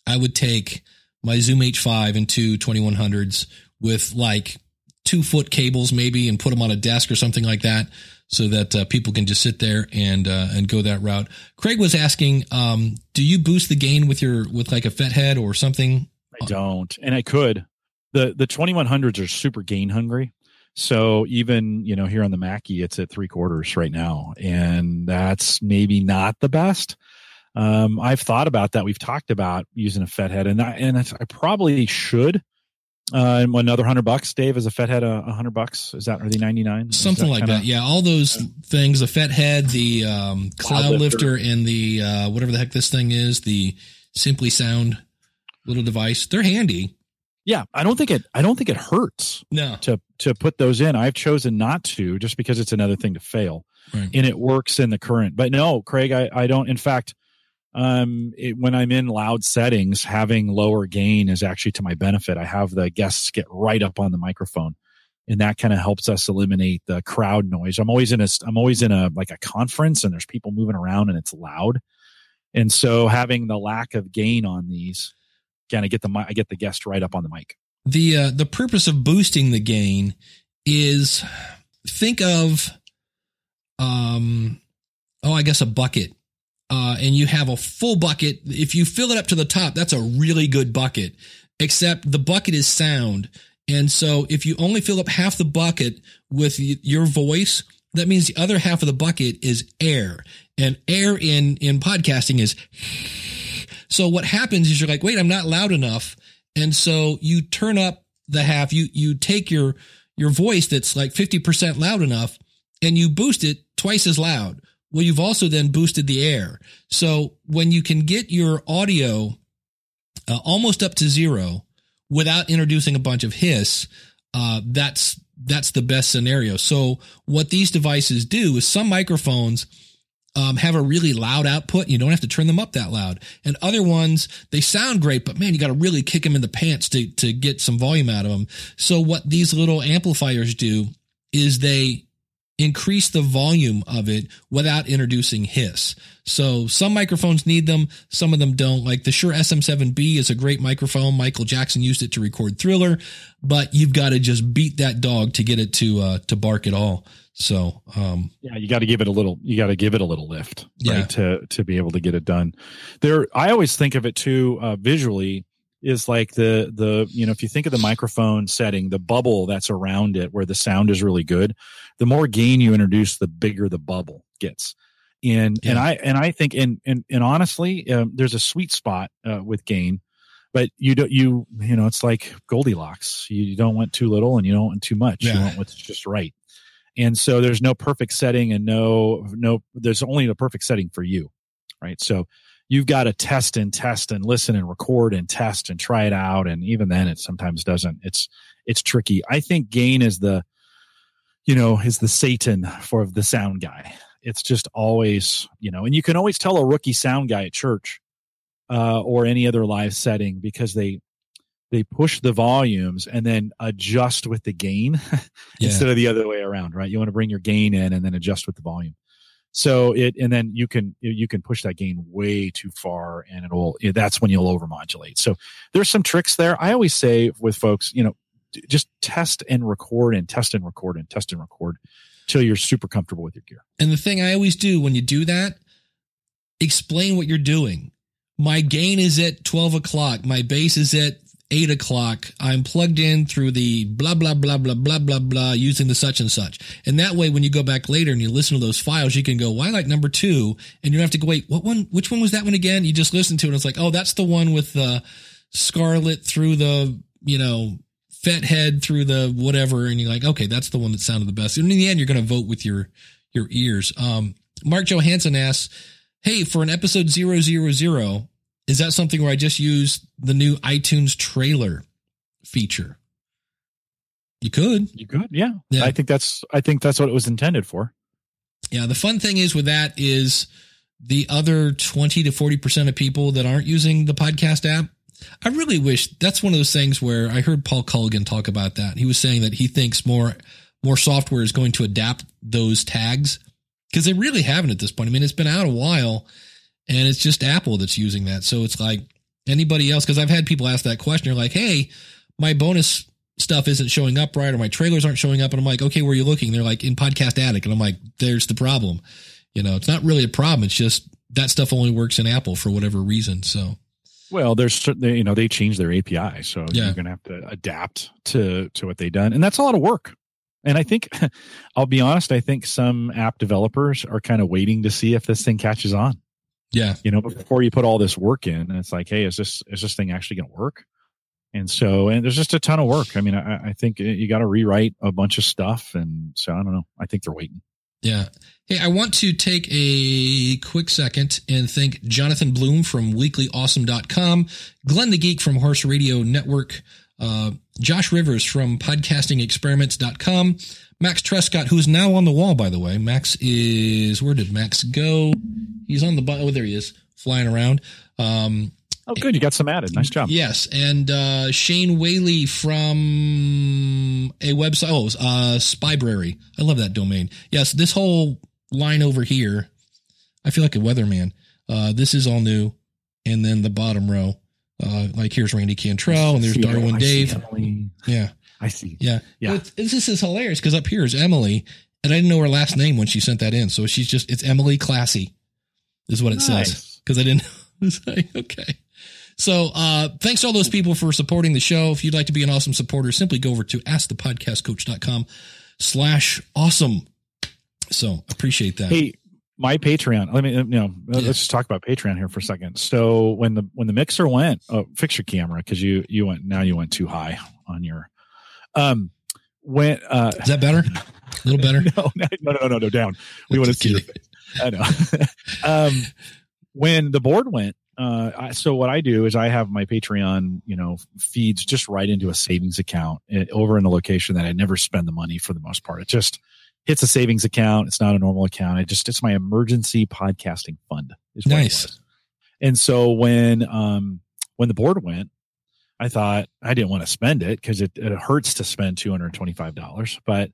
Speaker 1: I would take my Zoom H5 and two 2100s with like two foot cables maybe and put them on a desk or something like that so that uh, people can just sit there and uh, and go that route. Craig was asking, um, do you boost the gain with your with like a Fethead or something
Speaker 3: I don't, and I could. the The twenty one hundreds are super gain hungry. So even you know here on the Mackie, it's at three quarters right now, and that's maybe not the best. Um, I've thought about that. We've talked about using a Fethead, and I, and I probably should. Uh, another hundred bucks, Dave, is a Fethead a, a hundred bucks? Is that are they ninety nine?
Speaker 1: Something that like kinda, that. Yeah, all those yeah. things: the Fethead, the um, cloud, cloud lifter. lifter, and the uh, whatever the heck this thing is, the Simply Sound little device. They're handy.
Speaker 3: Yeah, I don't think it. I don't think it hurts.
Speaker 1: No.
Speaker 3: To to put those in, I've chosen not to, just because it's another thing to fail, right. and it works in the current. But no, Craig, I I don't. In fact, um, it, when I'm in loud settings, having lower gain is actually to my benefit. I have the guests get right up on the microphone, and that kind of helps us eliminate the crowd noise. I'm always in a. I'm always in a like a conference, and there's people moving around, and it's loud, and so having the lack of gain on these again, I get the I get the guest right up on the mic.
Speaker 1: The uh, the purpose of boosting the gain is think of um oh I guess a bucket. Uh, and you have a full bucket. If you fill it up to the top, that's a really good bucket. Except the bucket is sound. And so if you only fill up half the bucket with your voice, that means the other half of the bucket is air. And air in in podcasting is so what happens is you're like, wait, I'm not loud enough. And so you turn up the half, you, you take your, your voice that's like 50% loud enough and you boost it twice as loud. Well, you've also then boosted the air. So when you can get your audio uh, almost up to zero without introducing a bunch of hiss, uh, that's, that's the best scenario. So what these devices do is some microphones, um, have a really loud output. You don't have to turn them up that loud. And other ones, they sound great, but man, you got to really kick them in the pants to, to get some volume out of them. So what these little amplifiers do is they increase the volume of it without introducing hiss. So some microphones need them, some of them don't. Like the Shure SM7B is a great microphone. Michael Jackson used it to record Thriller, but you've got to just beat that dog to get it to uh, to bark at all. So, um,
Speaker 3: yeah, you got to give it a little, you got to give it a little lift,
Speaker 1: right, yeah.
Speaker 3: to to be able to get it done. There, I always think of it too uh, visually is like the the you know if you think of the microphone setting, the bubble that's around it where the sound is really good. The more gain you introduce, the bigger the bubble gets. And yeah. and I and I think and and and honestly, um, there's a sweet spot uh, with gain but you don't you you know it's like goldilocks you don't want too little and you don't want too much yeah. you want what's just right and so there's no perfect setting and no no there's only a perfect setting for you right so you've got to test and test and listen and record and test and try it out and even then it sometimes doesn't it's it's tricky i think gain is the you know is the satan for the sound guy it's just always you know and you can always tell a rookie sound guy at church uh, or any other live setting because they they push the volumes and then adjust with the gain yeah. instead of the other way around, right? You want to bring your gain in and then adjust with the volume. So it, and then you can, you can push that gain way too far and it'll, that's when you'll overmodulate. So there's some tricks there. I always say with folks, you know, just test and record and test and record and test and record till you're super comfortable with your gear.
Speaker 1: And the thing I always do when you do that, explain what you're doing. My gain is at 12 o'clock. My bass is at eight o'clock. I'm plugged in through the blah, blah, blah, blah, blah, blah, blah, using the such and such. And that way, when you go back later and you listen to those files, you can go, why like number two? And you don't have to go, wait, what one, which one was that one again? You just listen to it. It's like, oh, that's the one with the Scarlett through the, you know, Fethead through the whatever. And you're like, okay, that's the one that sounded the best. And in the end, you're going to vote with your, your ears. Um, Mark Johansson asks, Hey, for an episode zero, zero, zero, is that something where I just use the new iTunes trailer feature? You could.
Speaker 3: You could, yeah.
Speaker 1: Yeah.
Speaker 3: I think that's I think that's what it was intended for.
Speaker 1: Yeah. The fun thing is with that is the other 20 to 40% of people that aren't using the podcast app. I really wish that's one of those things where I heard Paul Colligan talk about that. He was saying that he thinks more, more software is going to adapt those tags because they really haven't at this point. I mean, it's been out a while and it's just Apple that's using that. So it's like anybody else, because I've had people ask that question. They're like, hey, my bonus stuff isn't showing up right, or my trailers aren't showing up. And I'm like, okay, where are you looking? They're like, in Podcast Addict. And I'm like, there's the problem. You know, it's not really a problem. It's just that stuff only works in Apple for whatever reason. So,
Speaker 3: Well, there's certainly you know they changed their API, so
Speaker 1: Yeah.
Speaker 3: you're going to have to adapt to to what they've done, and that's a lot of work. And I think, I'll be honest, I think some app developers are kind of waiting to see if this thing catches on.
Speaker 1: Yeah.
Speaker 3: You know, before you put all this work in, it's like, hey, is this is this thing actually going to work? And so, and there's just a ton of work. I mean, I, I think you got to rewrite a bunch of stuff, and so I don't know. I think they're waiting.
Speaker 1: Yeah. Hey, I want to take a quick second and thank Jonathan Bloom from weeklyawesome.com, Glenn the Geek from Horse Radio Network, uh, Josh Rivers from podcastingexperiments.com, Max Trescott, who is now on the wall, by the way. Max is, where did Max go? He's on the, bu- oh, there he is, flying around. Um,
Speaker 3: Oh, good, you got some added. Nice job.
Speaker 1: Yes, and uh, Shane Whaley from a website. Oh, uh, Spybrary. I love that domain. Yes, this whole line over here. I feel like a weatherman. Uh, this is all new, and then the bottom row. Uh, like here's Randy Cantrell, and there's Darwin Dave. Yeah,
Speaker 3: I see.
Speaker 1: yeah,
Speaker 3: Yeah.
Speaker 1: But this is hilarious because up here is Emily, and I didn't know her last name when she sent that in. So she's just it's Emily Classy, is what it says because I didn't. Like, okay. So uh thanks to all those people for supporting the show. If you'd like to be an awesome supporter, simply go over to askthepodcastcoach.com slash awesome. So appreciate that.
Speaker 3: Hey, my Patreon. Let me you know.
Speaker 1: Yeah.
Speaker 3: Let's just talk about Patreon here for a second. So when the when the mixer went, oh, fix your camera because you you went now you went too high on your. Um, when uh,
Speaker 1: Is that better? A little better?
Speaker 3: no, no, no, no, no, down. We want to see your face. I know. um, when the board went, uh, I, so what I do is I have my Patreon, you know, feeds just right into a savings account eh, over in a location that I never spend the money for the most part. It just hits a savings account. It's not a normal account. It just it's my emergency podcasting fund. Is
Speaker 1: Nice.
Speaker 3: And so when um when the board went, I thought I didn't want to spend it because it, it hurts to spend two hundred twenty five dollars, but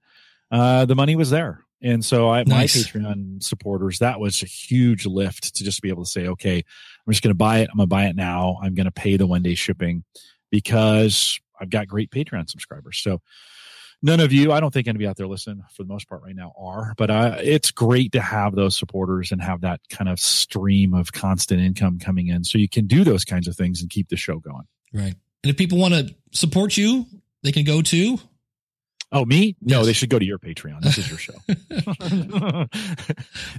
Speaker 3: uh, the money was there. And so I, my Patreon supporters, that was a huge lift to just be able to say, okay, I'm just going to buy it. I'm going to buy it now. I'm going to pay the one day shipping because I've got great Patreon subscribers. So none of you, I don't think anybody out there listening for the most part right now are, but uh, it's great to have those supporters and have that kind of stream of constant income coming in. So you can do those kinds of things and keep the show going.
Speaker 1: Right. And if people want to support you, they can go to
Speaker 3: Oh, me? No,
Speaker 1: Yes.
Speaker 3: they should go to your Patreon. This is your show. they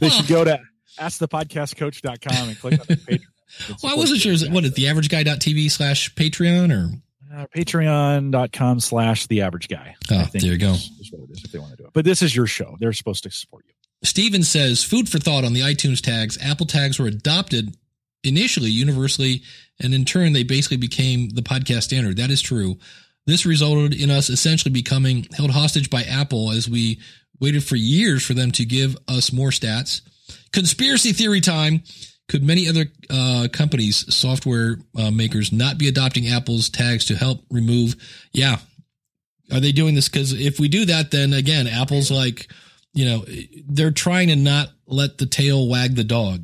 Speaker 1: Well-
Speaker 3: should go to askthepodcastcoach.com and click on the Patreon.
Speaker 1: Well, I wasn't sure. Is it, what is the average guy.tv slash Patreon or?
Speaker 3: Uh, Patreon.com slash the average guy.
Speaker 1: Oh, there you go.
Speaker 3: Is what it is if they want to do it. But this is your show. They're supposed to support you.
Speaker 1: Steven says food for thought on the iTunes tags. Apple tags were adopted initially universally, and in turn, they basically became the podcast standard. That is true. This resulted in us essentially becoming held hostage by Apple as we waited for years for them to give us more stats. Conspiracy theory time. Could many other uh, companies, software uh, makers, not be adopting Apple's tags to help remove? Yeah. Are they doing this? Because if we do that, then again, Apple's like, you know, they're trying to not let the tail wag the dog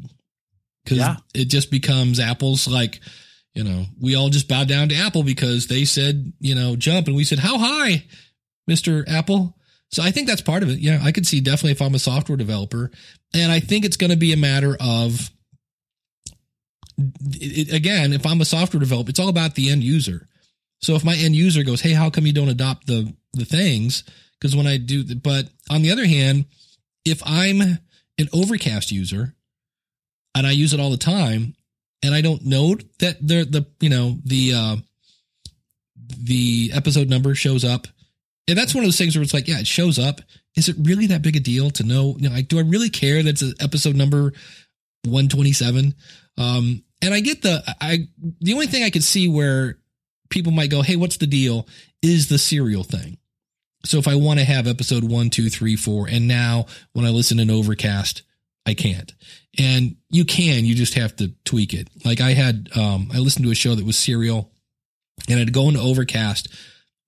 Speaker 1: because
Speaker 3: Yeah.
Speaker 1: it just becomes Apple's like, You know, we all just bow down to Apple because they said, you know, jump. And we said, how high, Mr. Apple? So I think that's part of it. Yeah, I could see definitely if I'm a software developer. And I think it's going to be a matter of, it, again, if I'm a software developer, it's all about the end user. So if my end user goes, hey, how come you don't adopt the the things? Because when I do, but on the other hand, if I'm an Overcast user and I use it all the time, and I don't note that the the you know the uh, the episode number shows up, and that's one of those things where it's like, yeah, it shows up. Is it really that big a deal to know? You know, like, do I really care that's an episode number one twenty seven? Um, and I get the I the only thing I could see where people might go, hey, what's the deal? Is the serial thing. So if I want to have episode one, two, three, four, and now when I listen in Overcast, I can't. And you can, you just have to tweak it. Like I had, um, I listened to a show that was serial and I'd go into Overcast,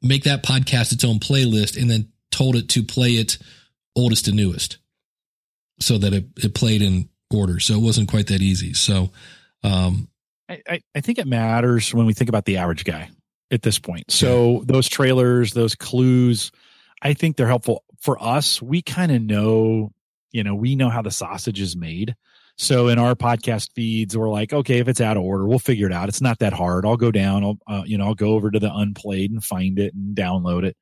Speaker 1: make that podcast its own playlist, and then told it to play it oldest to newest so that it, it played in order. So it wasn't quite that easy. So, um,
Speaker 3: I, I, I think it matters when we think about the average guy at this point. So those trailers, those clues, I think they're helpful for us. We kind of know, you know, we know how the sausage is made. So in our podcast feeds, we're like, okay, if it's out of order, we'll figure it out. It's not that hard. I'll go down, I'll, uh, you know, I'll go over to the unplayed and find it and download it.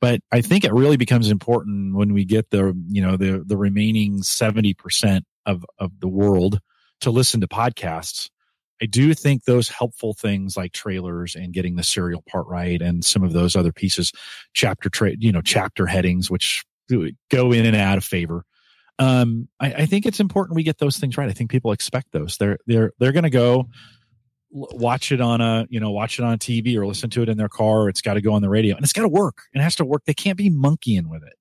Speaker 3: But I think it really becomes important when we get the, you know, the the remaining seventy percent of of the world to listen to podcasts. I do think those helpful things like trailers and getting the serial part right and some of those other pieces, chapter trade, you know, chapter headings, which go in and out of favor. Um, I, I think it's important we get those things right. I think people expect those. They're they're they're going to go watch it on a you know watch it on TV or listen to it in their car. It's got to go on the radio and it's got to work. It has to work. They can't be monkeying with it.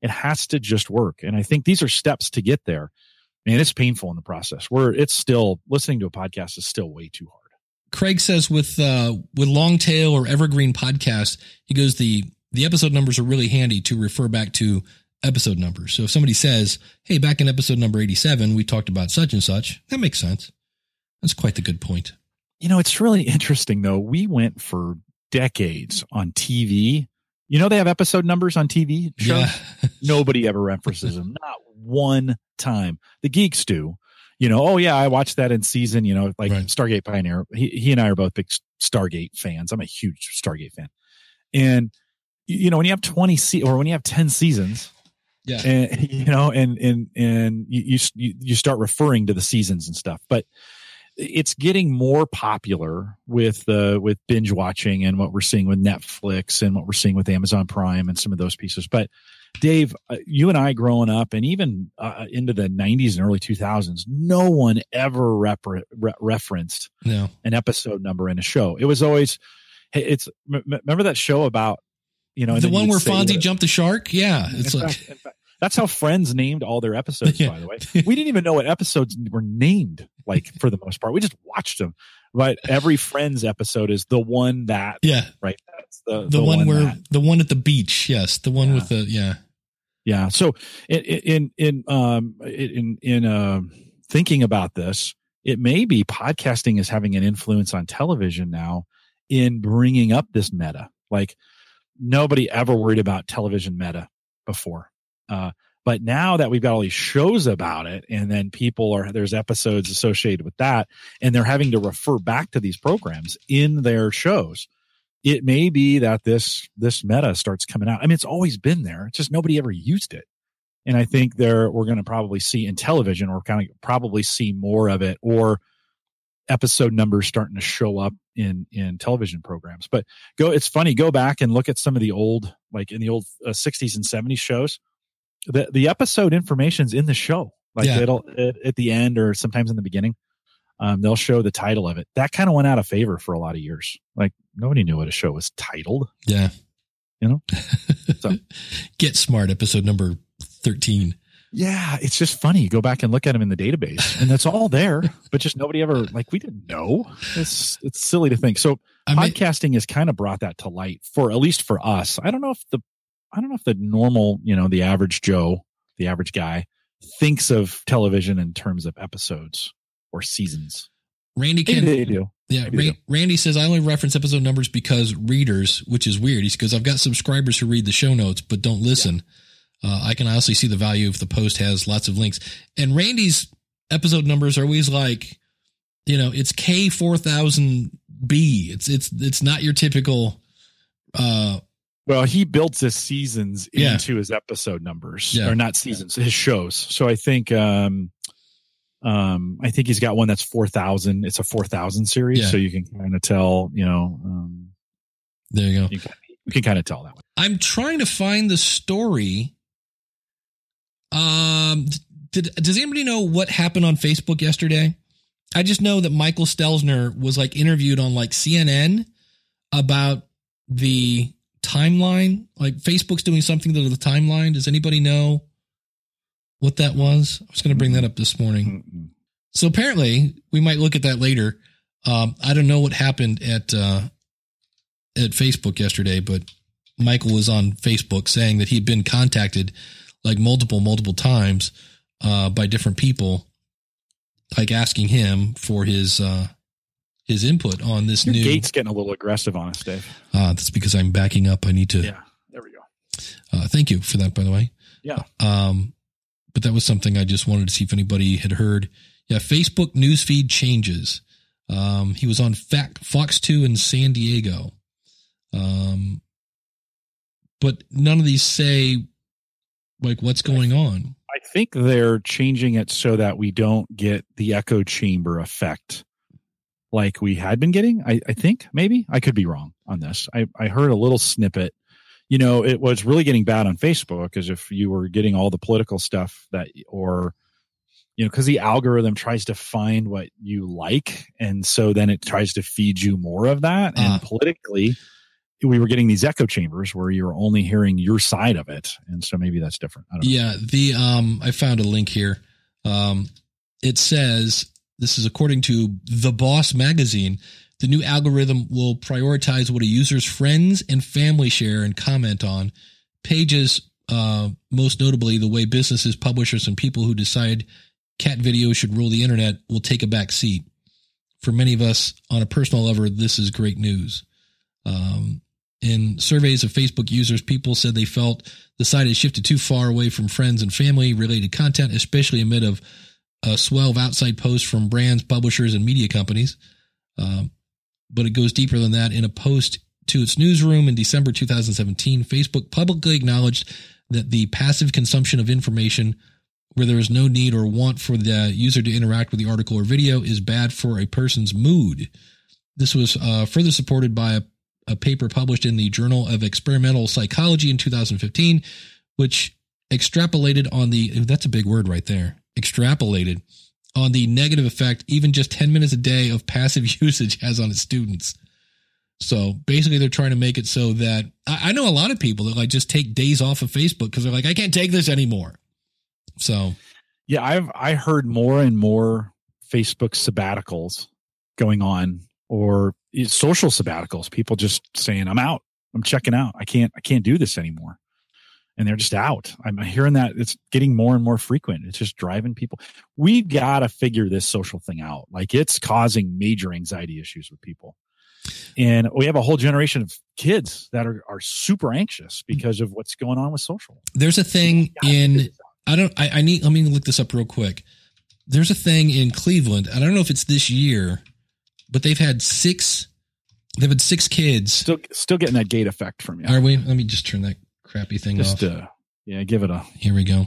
Speaker 3: It has to just work. And I think these are steps to get there. Man, it's painful in the process. Where it's still listening to a podcast is still way too hard.
Speaker 1: Craig says with uh, with long tail or evergreen podcasts, he goes the the episode numbers are really handy to refer back to episode numbers. So if somebody says, "Hey, back in episode number eighty seven, we talked about such and such," that makes sense. That's quite the good point.
Speaker 3: You know, it's really interesting though. We went for decades on TV. You know, they have episode numbers on TV shows.
Speaker 1: Yeah.
Speaker 3: Nobody ever references them. Not one time. The geeks do. You know, oh yeah, I watched that in season. You know, like
Speaker 1: Right.
Speaker 3: Stargate Pioneer. He he and I are both big Stargate fans. I'm a huge Stargate fan, and you know when you have 20 se- or when you have 10 seasons,
Speaker 1: Yeah.
Speaker 3: and you know, and and and you you you start referring to the seasons and stuff, but it's getting more popular with uh, with binge watching and what we're seeing with Netflix and what we're seeing with Amazon Prime and some of those pieces. But Dave, uh, you and I growing up and even uh, into the 90s and early 2000s, no one ever rep- re- referenced
Speaker 1: No.
Speaker 3: an episode number in a show. It was always, hey, it's m- m- remember that show about you know
Speaker 1: the one where Fonzie jumped the shark. Yeah. It's
Speaker 3: in
Speaker 1: like
Speaker 3: fact- fact, that's how Friends named all their episodes.
Speaker 1: Yeah.
Speaker 3: By the way, we didn't even know what episodes were named. Like for the most part, we just watched them. But every Friends episode is the one that
Speaker 1: yeah,
Speaker 3: right. That's the
Speaker 1: the, one, where
Speaker 3: that-
Speaker 1: the one at the beach. Yes, the one
Speaker 3: Yeah.
Speaker 1: with the yeah.
Speaker 3: yeah. So in in in um in in uh, thinking about this, it may be podcasting is having an influence on television now in bringing up this meta. Like nobody ever worried about television meta before. Uh, but now that we've got all these shows about it, and then people are there's episodes associated with that, and they're having to refer back to these programs in their shows. It may be that this this meta starts coming out. I mean, it's always been there. It's just nobody ever used it. And I think there we're going to probably see in television, or kind of probably see more of it, or episode numbers starting to show up in in television programs. But go, it's funny. Go back and look at some of the old, like in the old uh, 60s and 70s shows. The the episode information's in the show. Like
Speaker 1: Yeah.
Speaker 3: it'll at, at the end or sometimes in the beginning. Um, they'll show the title of it. That kind of went out of favor for a lot of years. Like nobody knew what a show was titled.
Speaker 1: Yeah.
Speaker 3: You know? So-
Speaker 1: Get smart episode number 13.
Speaker 3: Yeah, it's just funny. You go back and look at them in the database, and that's all there. But just nobody ever like we didn't know. It's it's silly to think. So
Speaker 1: I mean,
Speaker 3: podcasting has kind of brought that to light for at least for us. I don't know if the I don't know if the normal, you know, the average Joe, the average guy thinks of television in terms of episodes or seasons.
Speaker 1: Randy can
Speaker 3: they do.
Speaker 1: Yeah, Ra- Randy says I only reference episode numbers because readers, which is weird. He's because I've got subscribers who read the show notes but don't listen. Uh, I can honestly see the value if the post has lots of links. And Randy's episode numbers are always like, you know, it's K four thousand B. It's it's it's not your typical. Uh,
Speaker 3: Well, he builds his seasons
Speaker 1: Yeah.
Speaker 3: into his episode numbers,
Speaker 1: Yeah.
Speaker 3: or not seasons, his shows. So I think, um, um, I think he's got one that's four thousand. It's a four thousand series,
Speaker 1: Yeah.
Speaker 3: so you can kind of tell, you know, um,
Speaker 1: there you go.
Speaker 3: you can, you can kind of tell that one.
Speaker 1: I'm trying to find the story. Um, did does anybody know what happened on Facebook yesterday? I just know that Michael Stelzner was like interviewed on like CNN about the timeline. Like Facebook's doing something to the timeline. Does anybody know what that was? I was going to bring that up this morning. So apparently, we might look at that later. Um, I don't know what happened at uh, at Facebook yesterday, but Michael was on Facebook saying that he'd been contacted like multiple, multiple times uh, by different people, like asking him for his uh, his input on this
Speaker 3: Your
Speaker 1: new.
Speaker 3: gate's getting a little aggressive on us, Dave.
Speaker 1: Uh, that's because I'm backing up. I need to.
Speaker 3: Yeah, there we go.
Speaker 1: Uh, thank you for that, by the way.
Speaker 3: Yeah.
Speaker 1: Um, but that was something I just wanted to see if anybody had heard. Yeah, Facebook newsfeed changes. Um, he was on Fox 2 in San Diego. Um, but none of these say like what's going on.
Speaker 3: I think they're changing it so that we don't get the echo chamber effect like we had been getting. I, I think maybe I could be wrong on this. I, I heard a little snippet. You know, it was really getting bad on Facebook as if you were getting all the political stuff that, or, you know, because the algorithm tries to find what you like. And so then it tries to feed you more of that. And
Speaker 1: Ah.
Speaker 3: politically, we were getting these echo chambers where you're only hearing your side of it. And so maybe that's different.
Speaker 1: Yeah, the um I found a link here. Um it says this is according to The Boss magazine, the new algorithm will prioritize what a user's friends and family share and comment on. Pages uh most notably the way businesses, publishers and people who decide cat videos should rule the internet will take a back seat. For many of us on a personal level this is great news. Um in surveys of Facebook users, people said they felt the site has shifted too far away from friends and family related content, especially amid of a swell of outside posts from brands, publishers, and media companies. Um, but it goes deeper than that. In a post to its newsroom in December 2017, Facebook publicly acknowledged that the passive consumption of information where there is no need or want for the user to interact with the article or video is bad for a person's mood. This was uh, further supported by a a paper published in the Journal of Experimental Psychology in 2015, which extrapolated on the that's a big word right there. Extrapolated on the negative effect even just 10 minutes a day of passive usage has on its students. So basically, they're trying to make it so that I, I know a lot of people that like just take days off of Facebook because they're like, I can't take this anymore. So
Speaker 3: Yeah, I've I heard more and more Facebook sabbaticals going on or social sabbaticals. People just saying, "I'm out. I'm checking out. I can't. I can't do this anymore." And they're just out. I'm hearing that it's getting more and more frequent. It's just driving people. We've got to figure this social thing out. Like it's causing major anxiety issues with people. And we have a whole generation of kids that are, are super anxious mm. because of what's going on with social.
Speaker 1: there's a thing in I don't. I, I need. Let me look this up real quick. There's a thing in Cleveland. I don't know if it's this year, but they've had six. They've had six kids.
Speaker 3: Still, still getting that gate effect from you.
Speaker 1: Are we? Let me just turn that crappy thing
Speaker 3: Just
Speaker 1: off.
Speaker 3: uh, yeah, give it a.
Speaker 1: Here we go.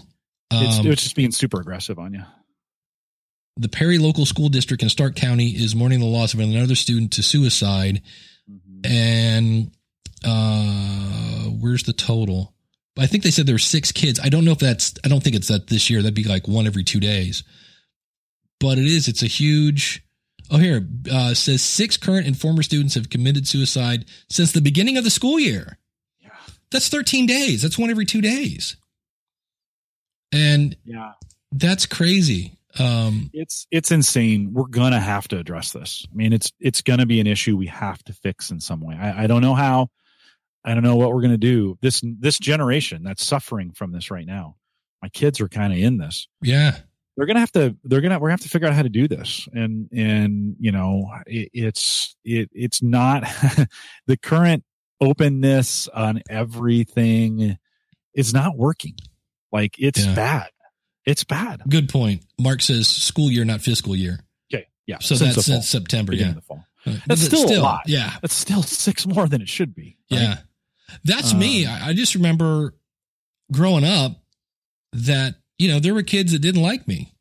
Speaker 3: It's,
Speaker 1: Um,
Speaker 3: it's just being super aggressive on you.
Speaker 1: the Perry Local School District in Stark County is mourning the loss of another student to suicide. And uh, where's the total? I think they said there were six kids. I don't know if that's. I don't think it's that this year. That'd be like one every two days. But it is. It's a huge. Oh, here uh, says six current and former students have committed suicide since the beginning of the school year.
Speaker 3: Yeah.
Speaker 1: That's 13 days. That's one every two days. And
Speaker 3: Yeah,
Speaker 1: that's crazy. Um,
Speaker 3: it's it's insane. We're gonna have to address this. I mean, it's it's gonna be an issue we have to fix in some way. I, I don't know how. I don't know what we're gonna do. This this generation that's suffering from this right now. My kids are kind of in this.
Speaker 1: yeah.
Speaker 3: They're gonna have to they're gonna we're gonna have to figure out how to do this and and you know it, it's it it's not the current openness on everything is not working like it's
Speaker 1: Yeah.
Speaker 3: bad it's bad
Speaker 1: Good point. Mark says school year, not fiscal year.
Speaker 3: okay yeah
Speaker 1: So
Speaker 3: since
Speaker 1: that's since September.
Speaker 3: beginning
Speaker 1: Yeah.
Speaker 3: fall
Speaker 1: But
Speaker 3: That's still a lot.
Speaker 1: Yeah.
Speaker 3: that's still six more than it should be right?
Speaker 1: Yeah. That's me.
Speaker 3: Um,
Speaker 1: I I just remember growing up that, you know, there were kids that didn't like me.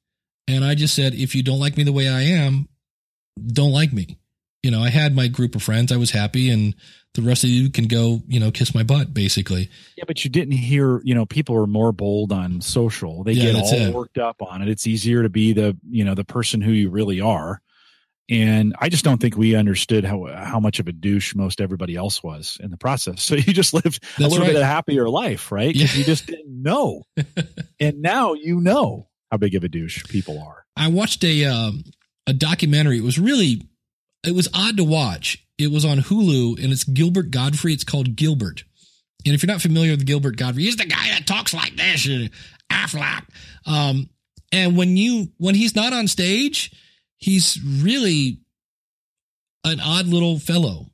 Speaker 1: And I just said, if you don't like me the way I am, don't like me. You know, I had my group of friends. I was happy and the rest of you can go, you know, kiss my butt basically.
Speaker 3: Yeah, but you didn't hear, you know, people are more bold on social. They
Speaker 1: Yeah,
Speaker 3: get all
Speaker 1: it.
Speaker 3: worked up on it. It's easier to be the, you know, the person who you really are. And I just don't think we understood how how much of a douche most everybody else was in the process. So you just lived a little
Speaker 1: right.
Speaker 3: bit of a happier life, right?
Speaker 1: Yeah.
Speaker 3: you just didn't know. and now you know how big of a douche people are.
Speaker 1: I watched a um, a documentary. It was really it was odd to watch. It was on Hulu and it's Gilbert Gottfried. It's called Gilbert. And if you're not familiar with Gilbert Gottfried, he's the guy that talks like this, Aflac. Um, and when you when he's not on stage, he's really an odd little fellow.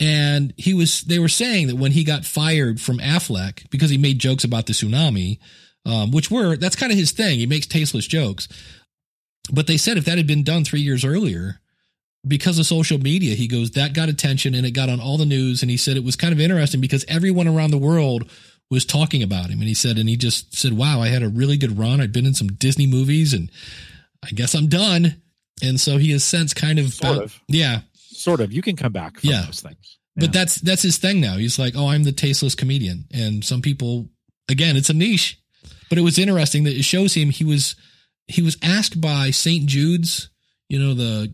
Speaker 1: And he was they were saying that when he got fired from Aflac because he made jokes about the tsunami, um, which were that's kind of his thing. He makes tasteless jokes. But they said if that had been done three years earlier, because of social media, he goes, that got attention and it got on all the news. And he said it was kind of interesting because everyone around the world was talking about him. And he said, and he just said, wow, I had a really good run. I'd been in some Disney movies and I guess I'm done. And so he has since kind of,
Speaker 3: Sort of.
Speaker 1: yeah.
Speaker 3: Sort of. You can come back from
Speaker 1: Yeah.
Speaker 3: those things.
Speaker 1: But that's that's his thing now. He's like, oh, I'm the tasteless comedian, and some people, again, it's a niche. But it was interesting that it shows him he was he was asked by St. Jude's, you know, the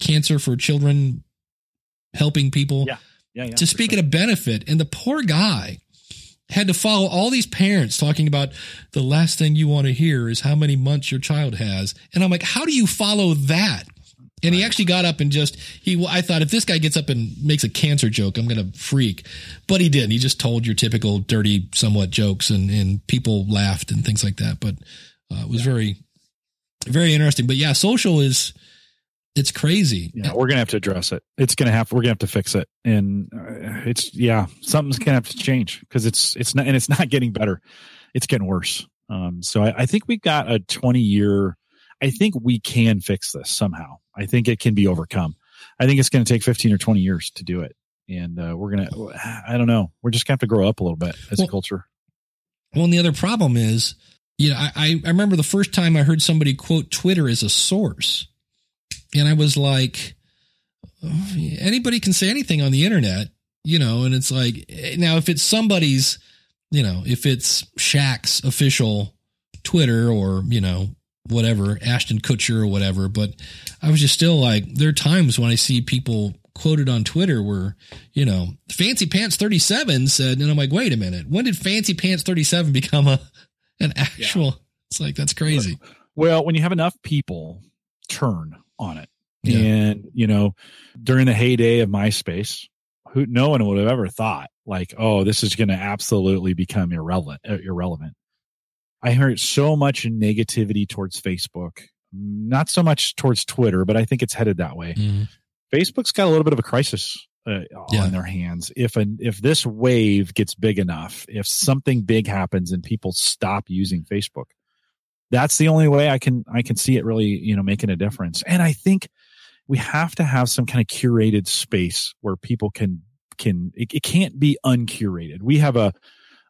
Speaker 1: cancer for children helping people
Speaker 3: Yeah, yeah, yeah.
Speaker 1: to speak
Speaker 3: sure.
Speaker 1: at a benefit, and the poor guy had to follow all these parents talking about the last thing you want to hear is how many months your child has, and I'm like, how do you follow that? And he actually got up and just he. I thought if this guy gets up and makes a cancer joke, I'm gonna freak. But he didn't. He just told your typical dirty, somewhat jokes, and and people laughed and things like that. But uh, it was very, very interesting. But yeah, social is it's crazy.
Speaker 3: Yeah, we're gonna have to address it. It's gonna have. We're gonna have to fix it, and uh, it's yeah, something's gonna have to change because it's it's not and it's not getting better. It's getting worse. Um, so I, I think we've got a 20 year. I think we can fix this somehow. I think it can be overcome. I think it's going to take 15 or 20 years to do it, and uh, we're gonna. I don't know. We're just gonna have to grow up a little bit as
Speaker 1: Well,
Speaker 3: a culture.
Speaker 1: Well, and the other problem is, you know, I I remember the first time I heard somebody quote Twitter as a source, and I was like, "Oh, anybody can say anything on the internet, you know, and it's like eh, now if it's somebody's, you know, if it's Shaq's official Twitter or you know whatever Ashton Kutcher or whatever, but I was just still like, there are times when I see people quoted on Twitter where, you know, Fancy Pants 37 said, and I'm like, wait a minute, when did Fancy Pants 37 become a an actual? It's like that's crazy.
Speaker 3: Well, when you have enough people turn on it,
Speaker 1: Yeah.
Speaker 3: and you know, during the heyday of MySpace, who no one would have ever thought like, oh, this is going to absolutely become irrelevant. uh, Irrelevant. I heard so much negativity towards Facebook, not so much towards Twitter, but I think it's headed that way.
Speaker 1: Mhm.
Speaker 3: Facebook's got a little bit of a crisis uh,
Speaker 1: Yeah.
Speaker 3: on their hands. If an if this wave gets big enough, if something big happens and people stop using Facebook, that's the only way I can I can see it really you know making a difference. And I think we have to have some kind of curated space where people can can it, it can't be uncurated. We have a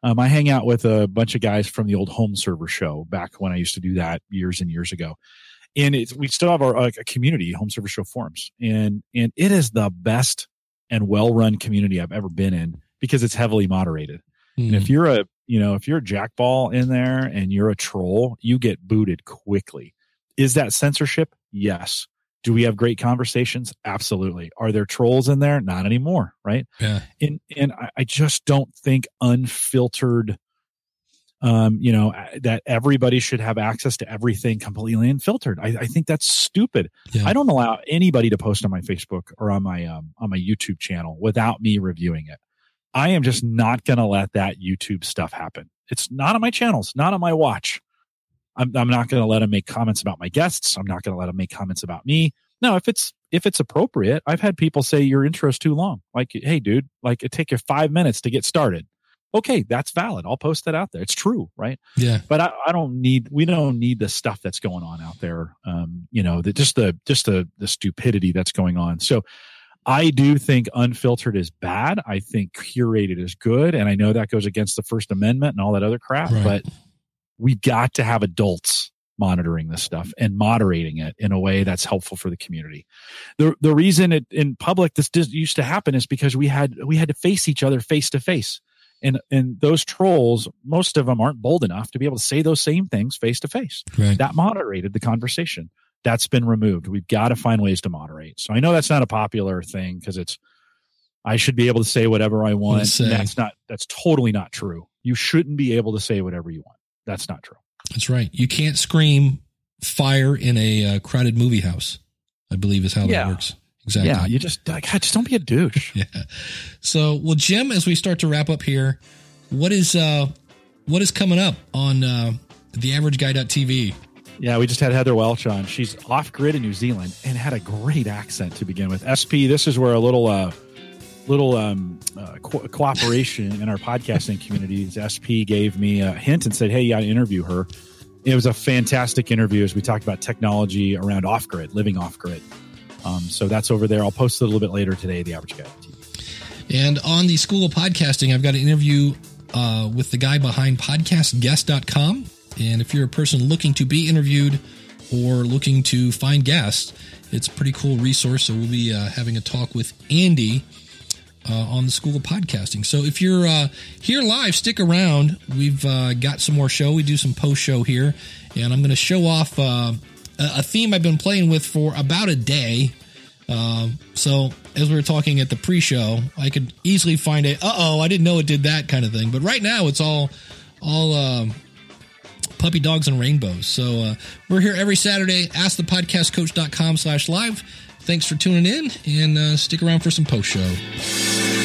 Speaker 3: um, I hang out with a bunch of guys from the old home server show back when I used to do that years and years ago and it's we still have our like a community home server show forums and and it is the best and well run community i've ever been in because it's heavily moderated and
Speaker 1: Mhm.
Speaker 3: if you're a you know if you're a jackball in there and you're a troll you get booted quickly. Is that censorship? Yes. Do we have great conversations? Absolutely. Are there trolls in there? Not anymore right?
Speaker 1: Yeah.
Speaker 3: and and I, just don't think unfiltered um you know that everybody should have access to everything completely unfiltered. I, I think that's stupid.
Speaker 1: Yeah.
Speaker 3: i don't allow anybody to post on my facebook or on my um on my youtube channel without me reviewing it i am just not going to let that youtube stuff happen it's not on my channels not on my watch I'm, I'm not going to let them make comments about my guests. I'm not going to let them make comments about me. No, if it's if it's appropriate, I've had people say your intro's too long. Like, hey, dude, like it take you five minutes to get started. Okay, that's valid. I'll post that out there. It's true, right?
Speaker 1: Yeah.
Speaker 3: But I, I don't need we don't need the stuff that's going on out there. Um, you know, the just the just the the stupidity that's going on. So I do think unfiltered is bad. I think curated is good. And I know that goes against the First Amendment and all that other crap,
Speaker 1: Right.
Speaker 3: but we've got to have adults monitoring this stuff and moderating it in a way that's helpful for the community. The the reason it in public this used to happen is because we had we had to face each other face to face. And and those trolls, most of them aren't bold enough to be able to say those same things face to face that moderated the conversation. That's been removed. We've got to find ways to moderate. So I know that's not a popular thing because it's I should be able to say whatever I want. And that's not that's totally not true. You shouldn't be able to say whatever you want. That's not true.
Speaker 1: That's right. You can't scream fire in a uh, crowded movie house. I believe is how
Speaker 3: Yeah.
Speaker 1: that works. Exactly.
Speaker 3: Yeah, you just like, God, just don't be a douche.
Speaker 1: Yeah. So, well, Jim, as we start to wrap up here, what is uh what is coming up on uh the average guy.tv?
Speaker 3: Yeah, we just had Heather Welch on. She's off grid in New Zealand and had a great accent to begin with. SP, this is where a little uh little um uh, co- cooperation in our podcasting communities. SP gave me a hint and said, "Hey, you got to interview her." It was a fantastic interview as we talked about technology around off grid, living off grid. Um, so that's over there. I'll post it a little bit later today. The average guy.
Speaker 1: And on the School of Podcasting, I've got an interview uh, with the guy behind podcastguest.com. And if you're a person looking to be interviewed or looking to find guests, it's a pretty cool resource. So we'll be uh, having a talk with Andy uh, on the School of Podcasting. So if you're uh, here live, stick around. We've uh, got some more show. We do some post show here, and I'm going to show off uh, a theme I've been playing with for about a day. Um, so as we were talking at the pre-show, I could easily find a "uh oh, I didn't know it did that" kind of thing. But right now, it's all all um, puppy dogs and rainbows. So uh, we're here every Saturday. AskThePodcastCoach.com slash live. Thanks for tuning in, and uh, stick around for some post show.